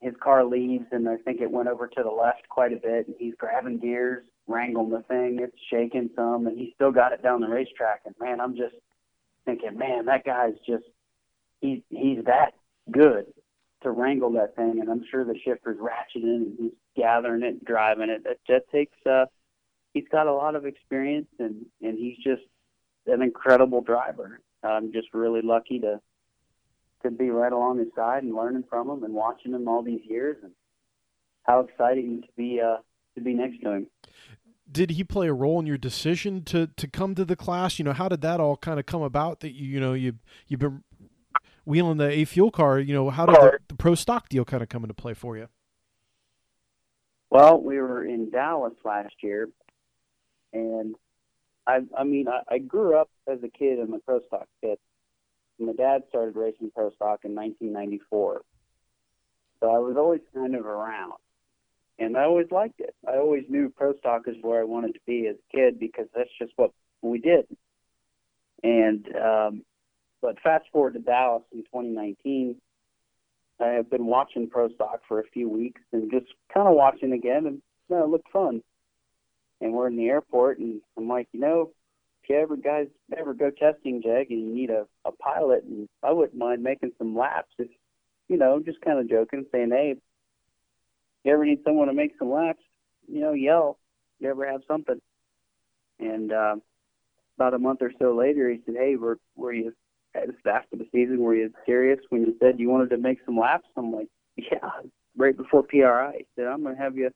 his car leaves, and I think it went over to the left quite a bit. And he's grabbing gears, wrangling the thing. It's shaking some, and he still got it down the racetrack. And man, I'm just thinking, man, that guy's just he's he's that good to wrangle that thing. And I'm sure the shifter's ratcheting and he's gathering it, and driving it. That that takes uh, he's got a lot of experience, and and he's just an incredible driver. I'm just really lucky to to be right along his side and learning from him and watching him all these years and how exciting to be uh, to be next to him. Did he play a role in your decision to to come to the class? You know, how did that all kind of come about? That you you know you you've been wheeling the A fuel car. You know, how did the, the pro stock deal kind of come into play for you? Well, we were in Dallas last year, and I I mean I, I grew up as a kid in the pro stock pit. My dad started racing pro stock in 1994, so I was always kind of around and I always liked it. I always knew pro stock is where I wanted to be as a kid because that's just what we did. And um, but fast forward to Dallas in 2019, I have been watching pro stock for a few weeks and just kind of watching again, and you know, it looked fun. And we're in the airport, and I'm like, you know, if you ever guys ever go testing, Jeg, and you need a, a pilot, and I wouldn't mind making some laps. If you know, just kind of joking, saying, hey, you ever need someone to make some laps, you know, yell. You ever have something? And uh, about a month or so later, he said, "Hey, were were you at the start of the season? Were you serious when you said you wanted to make some laps?" I'm like, "Yeah." Right before PRI, he said, "I'm going to have you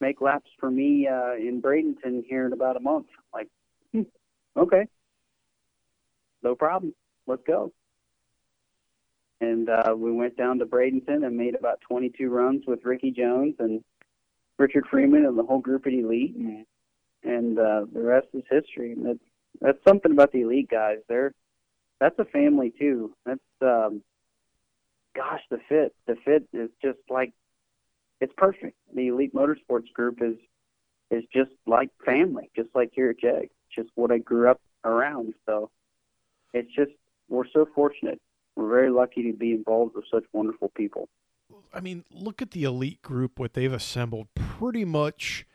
make laps for me uh, in Bradenton here in about a month." I'm like, hmm, okay, no problem. Let's go. and uh, we went down to Bradenton and made about 22 runs with Ricky Jones and Richard Freeman and the whole group at Elite, and, and uh, the rest is history. And that's that's something about the Elite guys. They're that's a family too. That's um, gosh, the fit, the fit is just like it's perfect. The Elite Motorsports Group is is just like family, just like here at Jag. Just what I grew up around. So it's just we're so fortunate. We're very lucky to be involved with such wonderful people. I mean, look at the elite group, what they've assembled. Pretty much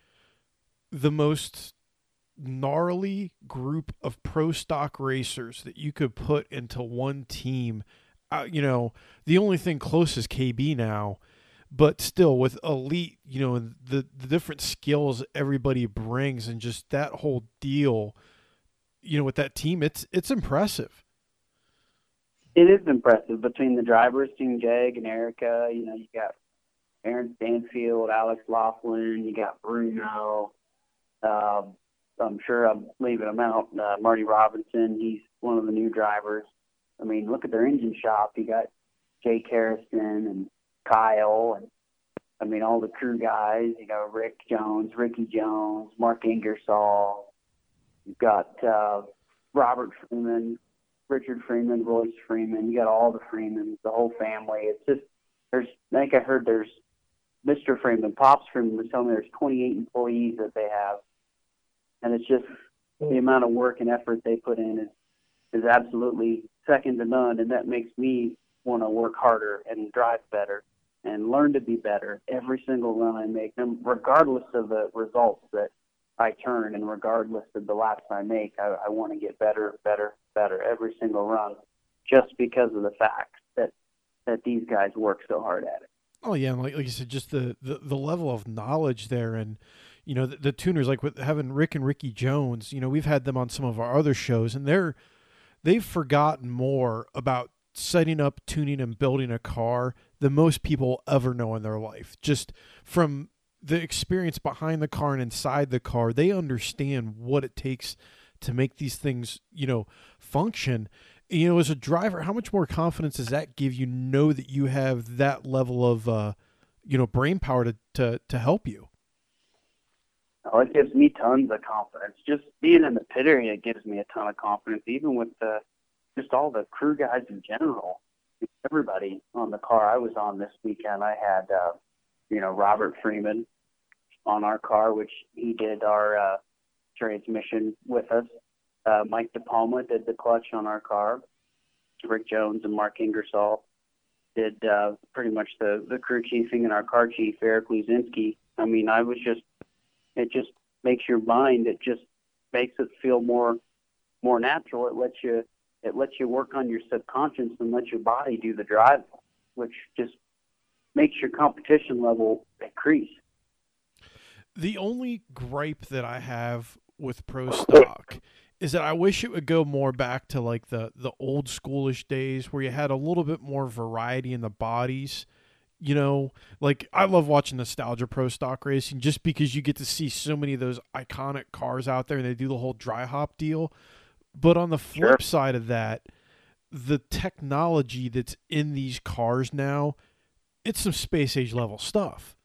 the most gnarly group of pro stock racers that you could put into one team. Uh, you know, the only thing close is KB now, but still with elite, you know, the the different skills everybody brings and just that whole deal, you know, with that team, it's it's impressive. It is impressive between the drivers, Team Jeg and Erica. You know, you got Aaron Stanfield, Alex Laughlin, you got Bruno. Uh, I'm sure I'm leaving them out. Uh, Marty Robinson, he's one of the new drivers. I mean, look at their engine shop. You got Jake Harrison and Kyle, and I mean all the crew guys. You know, Rick Jones, Ricky Jones, Mark Ingersoll. You've got uh, Robert Freeman, Richard Freeman, Royce Freeman. You got all the Freemans, the whole family. It's just there's. I think I heard there's Mr. Freeman, Pops Freeman was telling me there's 28 employees that they have, and it's just the mm. amount of work and effort they put in is is absolutely second to none, and that makes me want to work harder and drive better and learn to be better every single run I make, regardless of the results that I turn and regardless of the laps I make. I, I want to get better, better, better every single run, just because of the fact that that these guys work so hard at it. Oh yeah, like like you said, just the, the, the level of knowledge there, and you know the, the, tuners like with having Rick and Ricky Jones. You know we've had them on some of our other shows, and they're they've forgotten more about setting up, tuning, and building a car than most people ever know in their life. Just from the experience behind the car and inside the car, they understand what it takes to make these things, you know, function. You know, as a driver, how much more confidence does that give you? Know that you have that level of, uh, you know, brain power to, to, to help you. Oh, it gives me tons of confidence. Just being in the pit area gives me a ton of confidence, even with the just all the crew guys in general. Everybody on the car I was on this weekend, I had, uh, you know, Robert Freeman on our car, which he did our uh, transmission with us. Uh, Mike DePalma did the clutch on our car. Rick Jones and Mark Ingersoll did uh, pretty much the, the crew chiefing, and our car chief, Eric Luzinski. I mean, I was just, it just makes your mind, it just makes it feel more more natural. It lets you it lets you work on your subconscious and lets your body do the driving, which just makes your competition level increase. The only gripe that I have with pro stock is that I wish it would go more back to like the the old schoolish days where you had a little bit more variety in the bodies. You know, like I love watching nostalgia pro stock racing just because you get to see so many of those iconic cars out there and they do the whole dry hop deal. But on the flip sure. side of that, the technology that's in these cars now, it's some space age level stuff.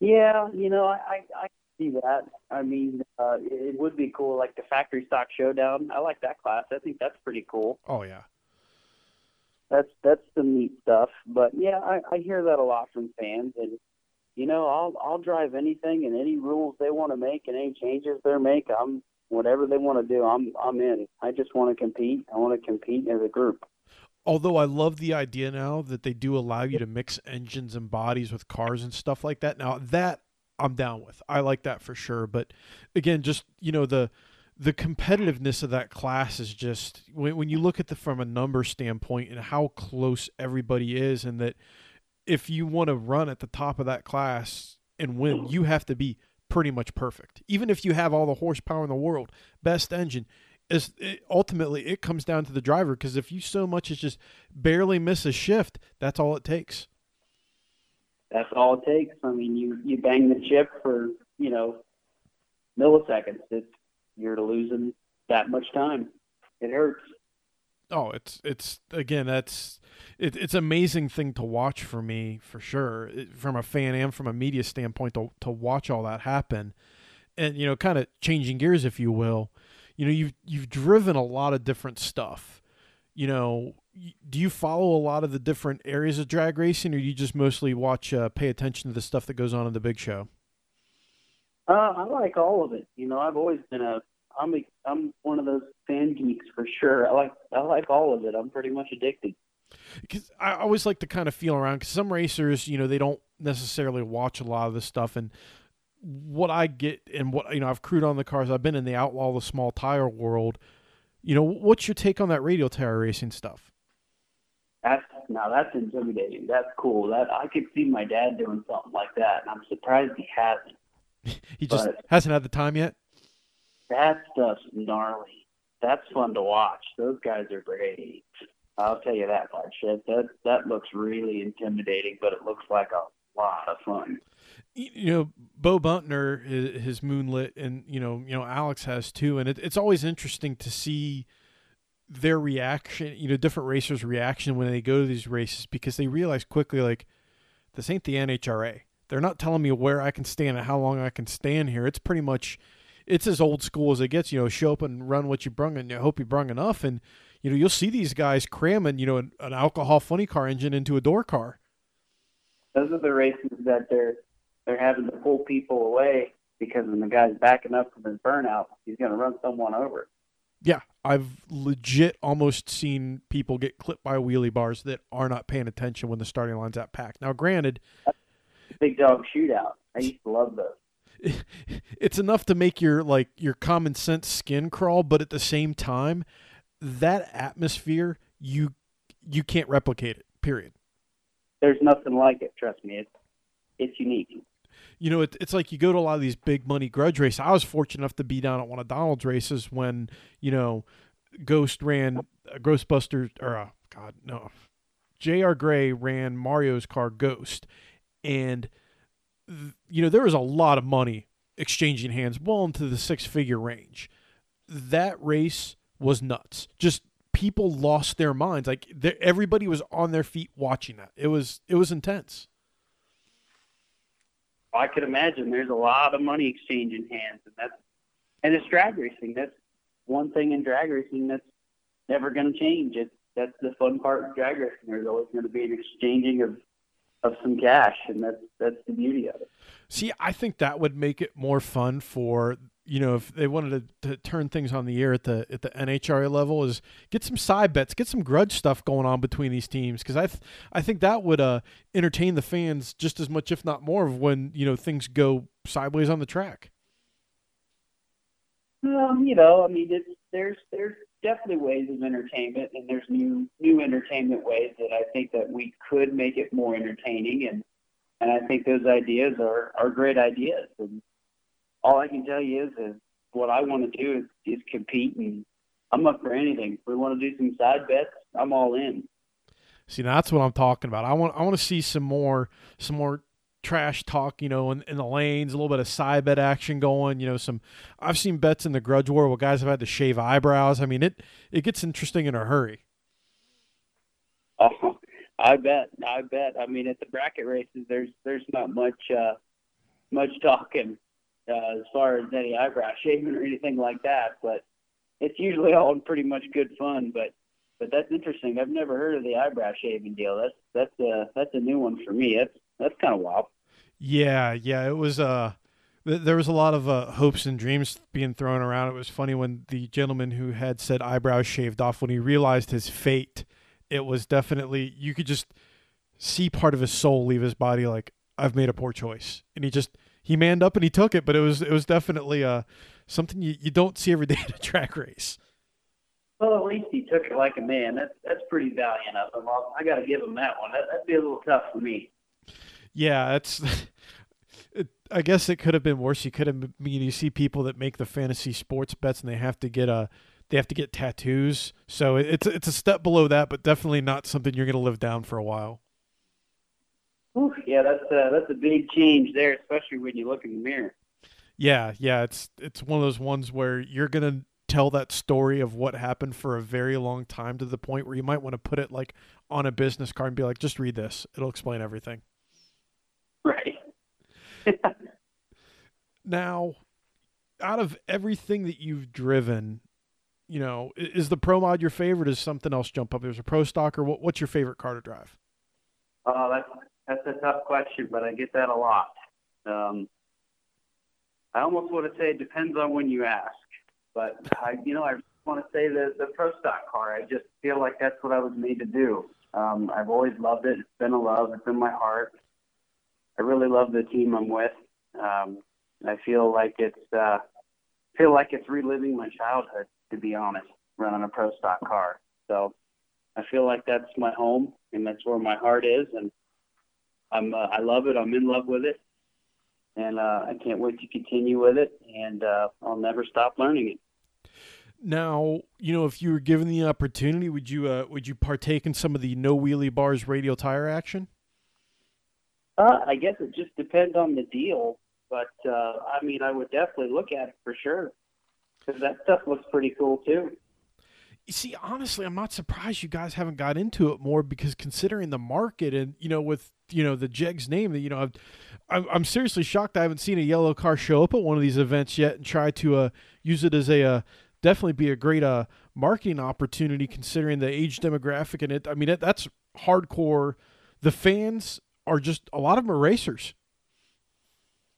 Yeah, you know, I I, see that. I mean, uh, it would be cool, like the factory stock showdown. I like that class. I think that's pretty cool. Oh yeah, that's that's the neat stuff. But yeah, I, I hear that a lot from fans, and you know, I'll I'll drive anything and any rules they want to make and any changes they make. I'm whatever they want to do, I'm I'm in. I just want to compete. I want to compete as a group. Although I love the idea now that they do allow you to mix engines and bodies with cars and stuff like that. Now that I'm down with. I like that for sure. But again, just you know the the competitiveness of that class is just when, when you look at the from a number standpoint and how close everybody is, and that if you want to run at the top of that class and win, you have to be pretty much perfect. Even if you have all the horsepower in the world, best engine, is it, ultimately it comes down to the driver because if you so much as just barely miss a shift, that's all it takes. That's all it takes. I mean, you you bang the chip for you know milliseconds. It's you're losing that much time. It hurts. Oh, it's it's again that's it, it's amazing thing to watch for me for sure it, from a fan and from a media standpoint to to watch all that happen, and you know kind of changing gears if you will, you know you've you've driven a lot of different stuff, you know do you follow a lot of the different areas of drag racing, or do you just mostly watch, uh, pay attention to the stuff that goes on in the big show? Uh, I like all of it. You know, I've always been a I'm a I'm one of those fan geeks for sure. I like I like all of it. I'm pretty much addicted. Because I always like to kind of feel around. Because some racers, you know, they don't necessarily watch a lot of this stuff, and what I get and what you know, I've crewed on the cars. I've been in the outlaw, the small tire world. You know, what's your take on that radial tire racing stuff? That's now that's intimidating. That's cool. That I could see my dad doing something like that, and I'm surprised he hasn't. he just but hasn't had the time yet. That stuff's gnarly. That's fun to watch. Those guys are great. I'll tell you that much. That that, that looks really intimidating, but it looks like a lot of fun. You know, Bo Butner his moonlit, and you know, you know, Alex has too, and it, it's always interesting to see their reaction, you know, different racers' reaction when they go to these races because they realize quickly, like, this ain't the NHRA. They're not telling me where I can stand and how long I can stand here. It's pretty much, it's as old school as it gets. You know, show up and run what you brung, and you hope you brung enough. And you know, you'll see these guys cramming, you know, an, an alcohol funny car engine into a door car. Those are the races that they're they're having to pull people away because when the guy's backing up from his burnout, he's going to run someone over. Yeah, I've legit almost seen people get clipped by wheelie bars that are not paying attention when the starting line's at pack. Now, granted, big dog shootout. I used to love those. It's enough to make your like your common sense skin crawl, but at the same time, that atmosphere you you can't replicate it. Period. There's nothing like it. Trust me, it's it's unique you know, it, it's like you go to a lot of these big money grudge races. I was fortunate enough to be down at one of Donald's races when, you know, Ghost ran uh, Ghostbusters, or uh, God, no, J.R. Gray ran Mario's car Ghost. And, you know, there was a lot of money exchanging hands well into the six figure range. That race was nuts. Just people lost their minds. Like everybody was on their feet watching that. It was it was intense. I could imagine there's a lot of money exchanging hands, and that's and it's drag racing. That's one thing in drag racing that's never going to change. It's that's the fun part of drag racing. There's always going to be an exchanging of of some cash, and that's that's the beauty of it. See, I think that would make it more fun for you know if they wanted to, to turn things on the air at the at the NHRA level is get some side bets, get some grudge stuff going on between these teams because I th- I think that would uh, entertain the fans just as much, if not more, of when you know things go sideways on the track. Um, you know, I mean, it's, there's there's definitely ways of entertainment, and there's new new entertainment ways that I think that we could make it more entertaining, and and I think those ideas are are great ideas. And all I can tell you is, is what I want to do is is compete, and I'm up for anything. If we want to do some side bets, I'm all in. See, that's what I'm talking about. I want I want to see some more some more trash talk, you know, in, in the lanes, a little bit of side bet action going, you know, some I've seen bets in the grudge war where guys have had to shave eyebrows. I mean it it gets interesting in a hurry. Oh, I bet. I bet. I mean at the bracket races there's there's not much uh much talking uh, as far as any eyebrow shaving or anything like that, but it's usually all pretty much good fun, but but that's interesting. I've never heard of the eyebrow shaving deal. That's that's a that's a new one for me. That's that's kind of wild. Yeah, yeah, it was. Uh, th- there was a lot of uh, hopes and dreams being thrown around. It was funny when the gentleman who had said eyebrows shaved off when he realized his fate. It was definitely you could just see part of his soul leave his body. Like I've made a poor choice, and he just he manned up and he took it. But it was it was definitely uh something you, you don't see every day at a track race. Well, at least he took it like a man. That's that's pretty valiant of him. I got to give him that one. That, that'd be a little tough for me yeah, that's. It, I guess it could have been worse. You could have. I mean, you see people that make the fantasy sports bets, and they have to get a, they have to get tattoos. So it's it's a step below that, but definitely not something you're going to live down for a while. Yeah, that's a, that's a big change there, especially when you look in the mirror. Yeah, yeah, it's it's one of those ones where you're gonna tell that story of what happened for a very long time to the point where you might want to put it like on a business card and be like, just read this. It'll explain everything. Right. now, out of everything that you've driven, you know, is the Pro Mod your favorite? Is something else jump up? There's a Pro Stock, or what, what's your favorite car to drive? Oh, that's that's a tough question, but I get that a lot. Um, I almost want to say it depends on when you ask, but I, you know, I want to say the the Pro Stock car. I just feel like that's what I was made to do. Um, I've always loved it. It's been a love. It's in my heart. I really love the team I'm with. Um, I feel like it's uh, feel like it's reliving my childhood. To be honest, running a Pro Stock car. So I feel like that's my home, and that's where my heart is, and I'm uh, I love it. I'm in love with it, and uh, I can't wait to continue with it, and uh, I'll never stop learning it. Now, you know, if you were given the opportunity, would you uh, would you partake in some of the no wheelie bars radial tire action? Uh, I guess it just depends on the deal, but uh, I mean, I would definitely look at it for sure because that stuff looks pretty cool too. You see, honestly, I'm not surprised you guys haven't got into it more because considering the market and you know with you know the Jegs name that you know I'm I'm seriously shocked I haven't seen a yellow car show up at one of these events yet and try to uh, use it as a uh, definitely be a great uh, marketing opportunity considering the age demographic and it. I mean it, that's hardcore. The fans are just a lot of them are racers.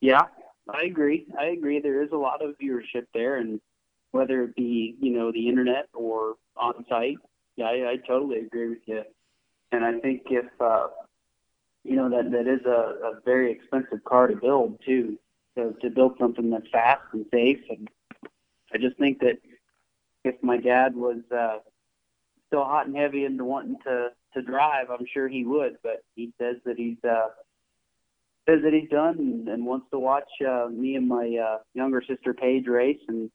Yeah, I agree. I agree. There is a lot of viewership there, and whether it be you know the internet or on site, yeah, I, I totally agree with you. And I think if uh, you know that that is a, a very expensive car to build too, to, to build something that's fast and safe. And I just think that if my dad was uh, still hot and heavy into wanting to to drive, I'm sure he would. But he says that he's uh, says that he's done and, and wants to watch uh, me and my uh, younger sister Paige race and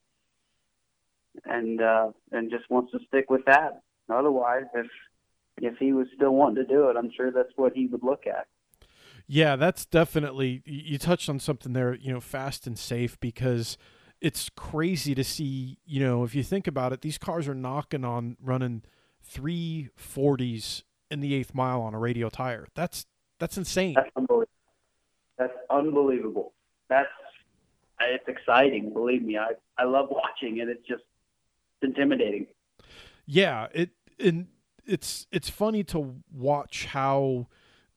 and uh, and just wants to stick with that. Otherwise, if if he was still wanting to do it, I'm sure that's what he would look at. Yeah, that's definitely you touched on something there, you know, fast and safe because it's crazy to see, you know, if you think about it, these cars are knocking on running 340s in the 8th mile on a radial tire. That's that's insane. That's unbelievable. That's unbelievable. That's it's exciting. Believe me, I I love watching it. It's just intimidating. Yeah, it and it's it's funny to watch how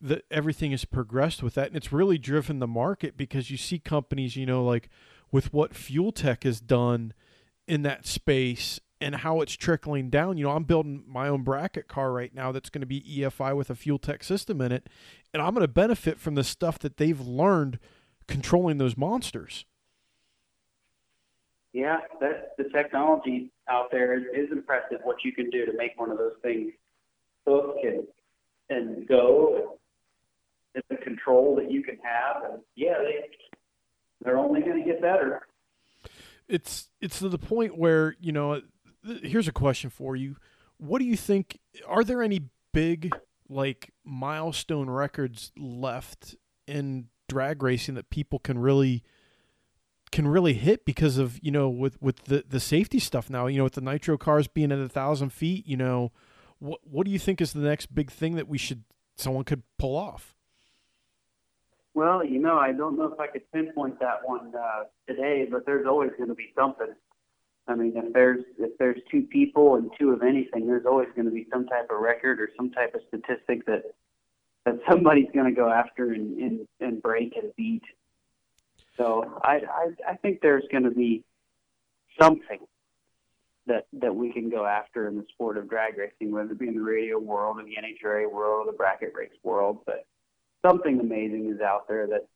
the everything has progressed with that, and it's really driven the market because you see companies, you know, like with what Fuel Tech has done in that space and how it's trickling down. You know, I'm building my own bracket car right now that's going to be EFI with a Fuel Tech system in it, and I'm going to benefit from the stuff that they've learned controlling those monsters. Yeah, that the technology out there is, is impressive. What you can do to make one of those things hook and and go, and the control that you can have, and yeah, they they're only going to get better. It's it's to the point where you know. Here's a question for you: What do you think? Are there any big like milestone records left in drag racing that people can really can really hit because of you know with with the the safety stuff now you know with the nitro cars being at a thousand feet you know what what do you think is the next big thing that we should someone could pull off? Well you know i don't know if i could pinpoint that one uh, today but there's always going to be something. I mean if there's if there's two people and two of anything there's always going to be some type of record or some type of statistic that that somebody's going to go after and, and and break and beat so I, I, I think there's going to be something that that we can go after in the sport of drag racing, whether it be in the radial world, in the NHRA world, or the bracket race world. But something amazing is out there that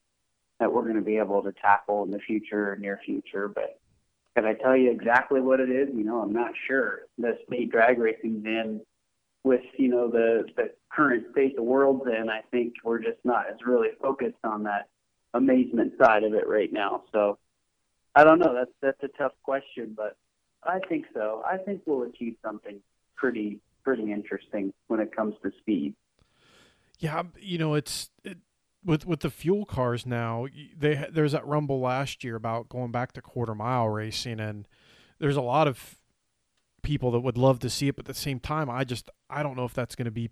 that we're going to be able to tackle in the future near future. But can I tell you exactly what it is? You know, I'm not sure. The state drag racing's in with you know the the current state the world's in. I think we're just not as really focused on that amazement side of it right now. So I don't know. That's that's a tough question, but I think so. I think we'll achieve something pretty pretty interesting when it comes to speed. Yeah, you know, it's it, with with the fuel cars now. They there's that rumble last year about going back to quarter mile racing, and there's a lot of people that would love to see it, but at the same time, I just I don't know if that's going to be.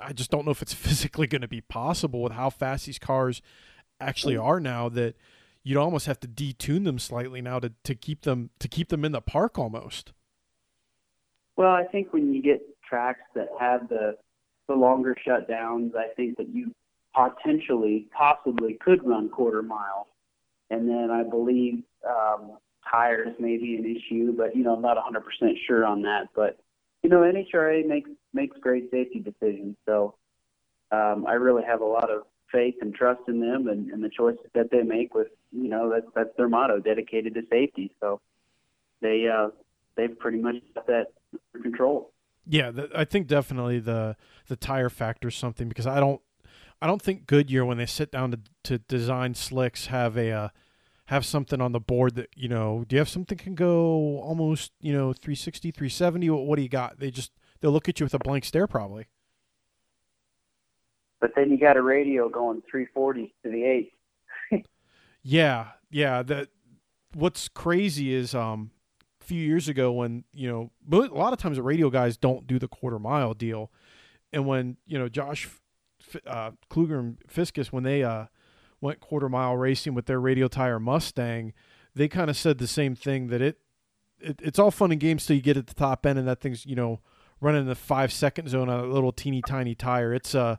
I just don't know if it's physically going to be possible with how fast these cars actually are now. That you'd almost have to detune them slightly now to, to keep them to keep them in the park almost. Well, I think when you get tracks that have the the longer shutdowns, I think that you potentially, possibly could run quarter mile. And then I believe um, tires may be an issue, but you know I'm not 100% sure on that. But you know NHRA makes makes great safety decisions, so um, I really have a lot of faith and trust in them and, and the choices that they make. With you know that's that's their motto, dedicated to safety. So they uh, they've pretty much got that under control. Yeah, the, I think definitely the the tire factor is something because I don't I don't think Goodyear when they sit down to to design slicks have a uh, have something on the board that you know do you have something can go almost you know 360 370 what, what do you got they just they'll look at you with a blank stare probably but then you got a radial going 340 to the 8 yeah yeah that what's crazy is um a few years ago when you know a lot of times the radial guys don't do the quarter mile deal and when you know josh uh, kluger and fiskus when they uh went quarter mile racing with their radial tire Mustang, they kind of said the same thing that it, it it's all fun and games till you get at the top end and that thing's you know running in the five second zone on a little teeny tiny tire. It's uh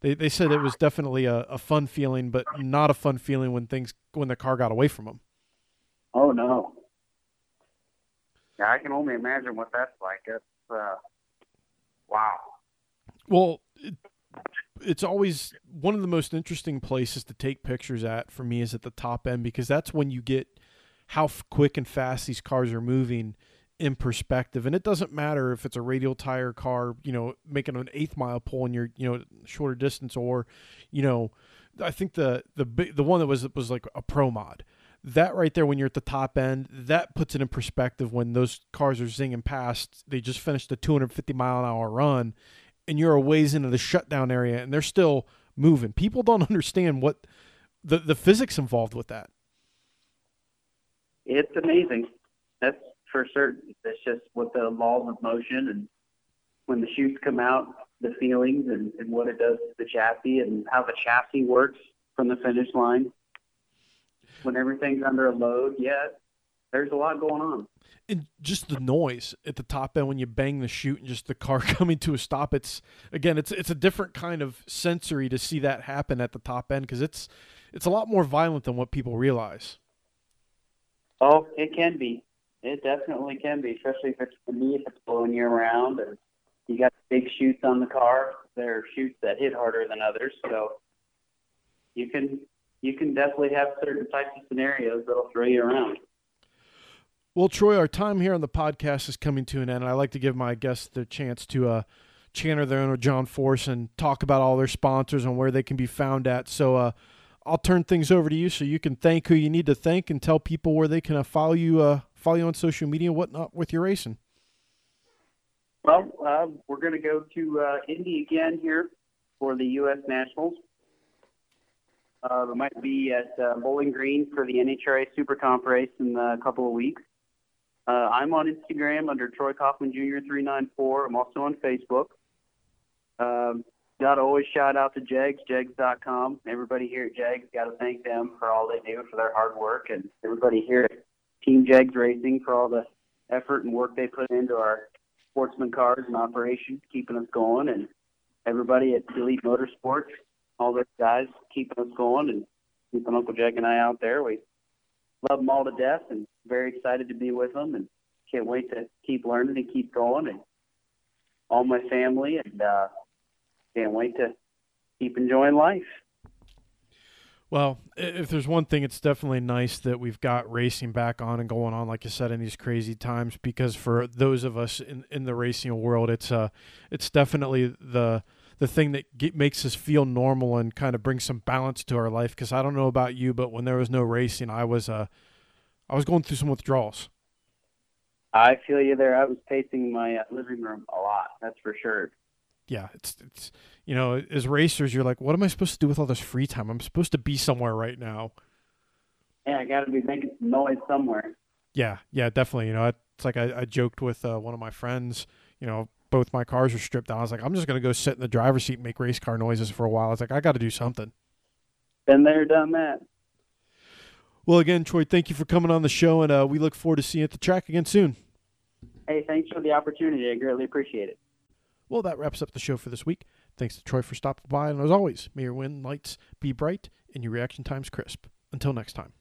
they, they said it was definitely a, a fun feeling, but not a fun feeling when things when the car got away from them. Oh no. Yeah, I can only imagine what that's like. It's uh, wow. Well, it, it's always one of the most interesting places to take pictures at for me is at the top end because that's when you get how quick and fast these cars are moving in perspective and it doesn't matter if it's a radial tire car you know making an eighth mile pull in your you know shorter distance or you know i think the the the one that was was like a pro mod that right there when you're at the top end that puts it in perspective when those cars are zinging past they just finished a 250 mile an hour run and you're a ways into the shutdown area and they're still moving. People don't understand what the the physics involved with that. It's amazing. That's for certain. That's just what the laws of motion and when the chutes come out, the feelings and, and what it does to the chassis and how the chassis works from the finish line. When everything's under a load, yeah, there's a lot going on and just the noise at the top end when you bang the chute and just the car coming to a stop it's again it's it's a different kind of sensory to see that happen at the top end because it's it's a lot more violent than what people realize oh it can be it definitely can be especially if it's for me if it's blowing you around and you got big chutes on the car there are chutes that hit harder than others so you can you can definitely have certain types of scenarios that'll throw you around well, Troy, our time here on the podcast is coming to an end. I like to give my guests the chance to uh, channel their owner, John Force, and talk about all their sponsors and where they can be found at. So uh, I'll turn things over to you so you can thank who you need to thank and tell people where they can uh, follow you uh, follow you on social media and whatnot with your racing. Well, uh, we're going to go to uh, Indy again here for the U.S. Nationals. Uh, we might be at uh, Bowling Green for the NHRA Super Comp race in a couple of weeks. Uh, I'm on Instagram under Troy Coughlin Jr. 394. I'm also on Facebook. Um, got to always shout out to Jegs, Jegs.com. Everybody here at Jegs got to thank them for all they do for their hard work, and everybody here at Team Jegs Racing for all the effort and work they put into our sportsman cars and operations, keeping us going, and everybody at Elite Motorsports, all those guys keeping us going and keeping Uncle Jeg and I out there. We love them all to death and very excited to be with them and can't wait to keep learning and keep going and all my family and uh, can't wait to keep enjoying life. Well, if there's one thing, it's definitely nice that we've got racing back on and going on, like you said, in these crazy times. Because for those of us in, in the racing world, it's uh, it's definitely the the thing that get, makes us feel normal and kind of brings some balance to our life. Because I don't know about you, but when there was no racing, I was uh, I was going through some withdrawals. I feel you there. I was pacing my uh, living room a lot. That's for sure. Yeah, it's it's you know, as racers, you're like, what am I supposed to do with all this free time? I'm supposed to be somewhere right now. Yeah, I got to be making some noise somewhere. Yeah, yeah, definitely. You know, it's like I, I joked with uh, one of my friends. You know, both my cars are stripped down. I was like, I'm just gonna go sit in the driver's seat and make race car noises for a while. I was like, I got to do something. Been there, done that. Well, again, Troy, thank you for coming on the show, and uh, we look forward to seeing you at the track again soon. Hey, thanks for the opportunity. I greatly appreciate it. Well, that wraps up the show for this week. Thanks to Troy for stopping by, and as always, may your win lights be bright and your reaction times crisp. Until next time.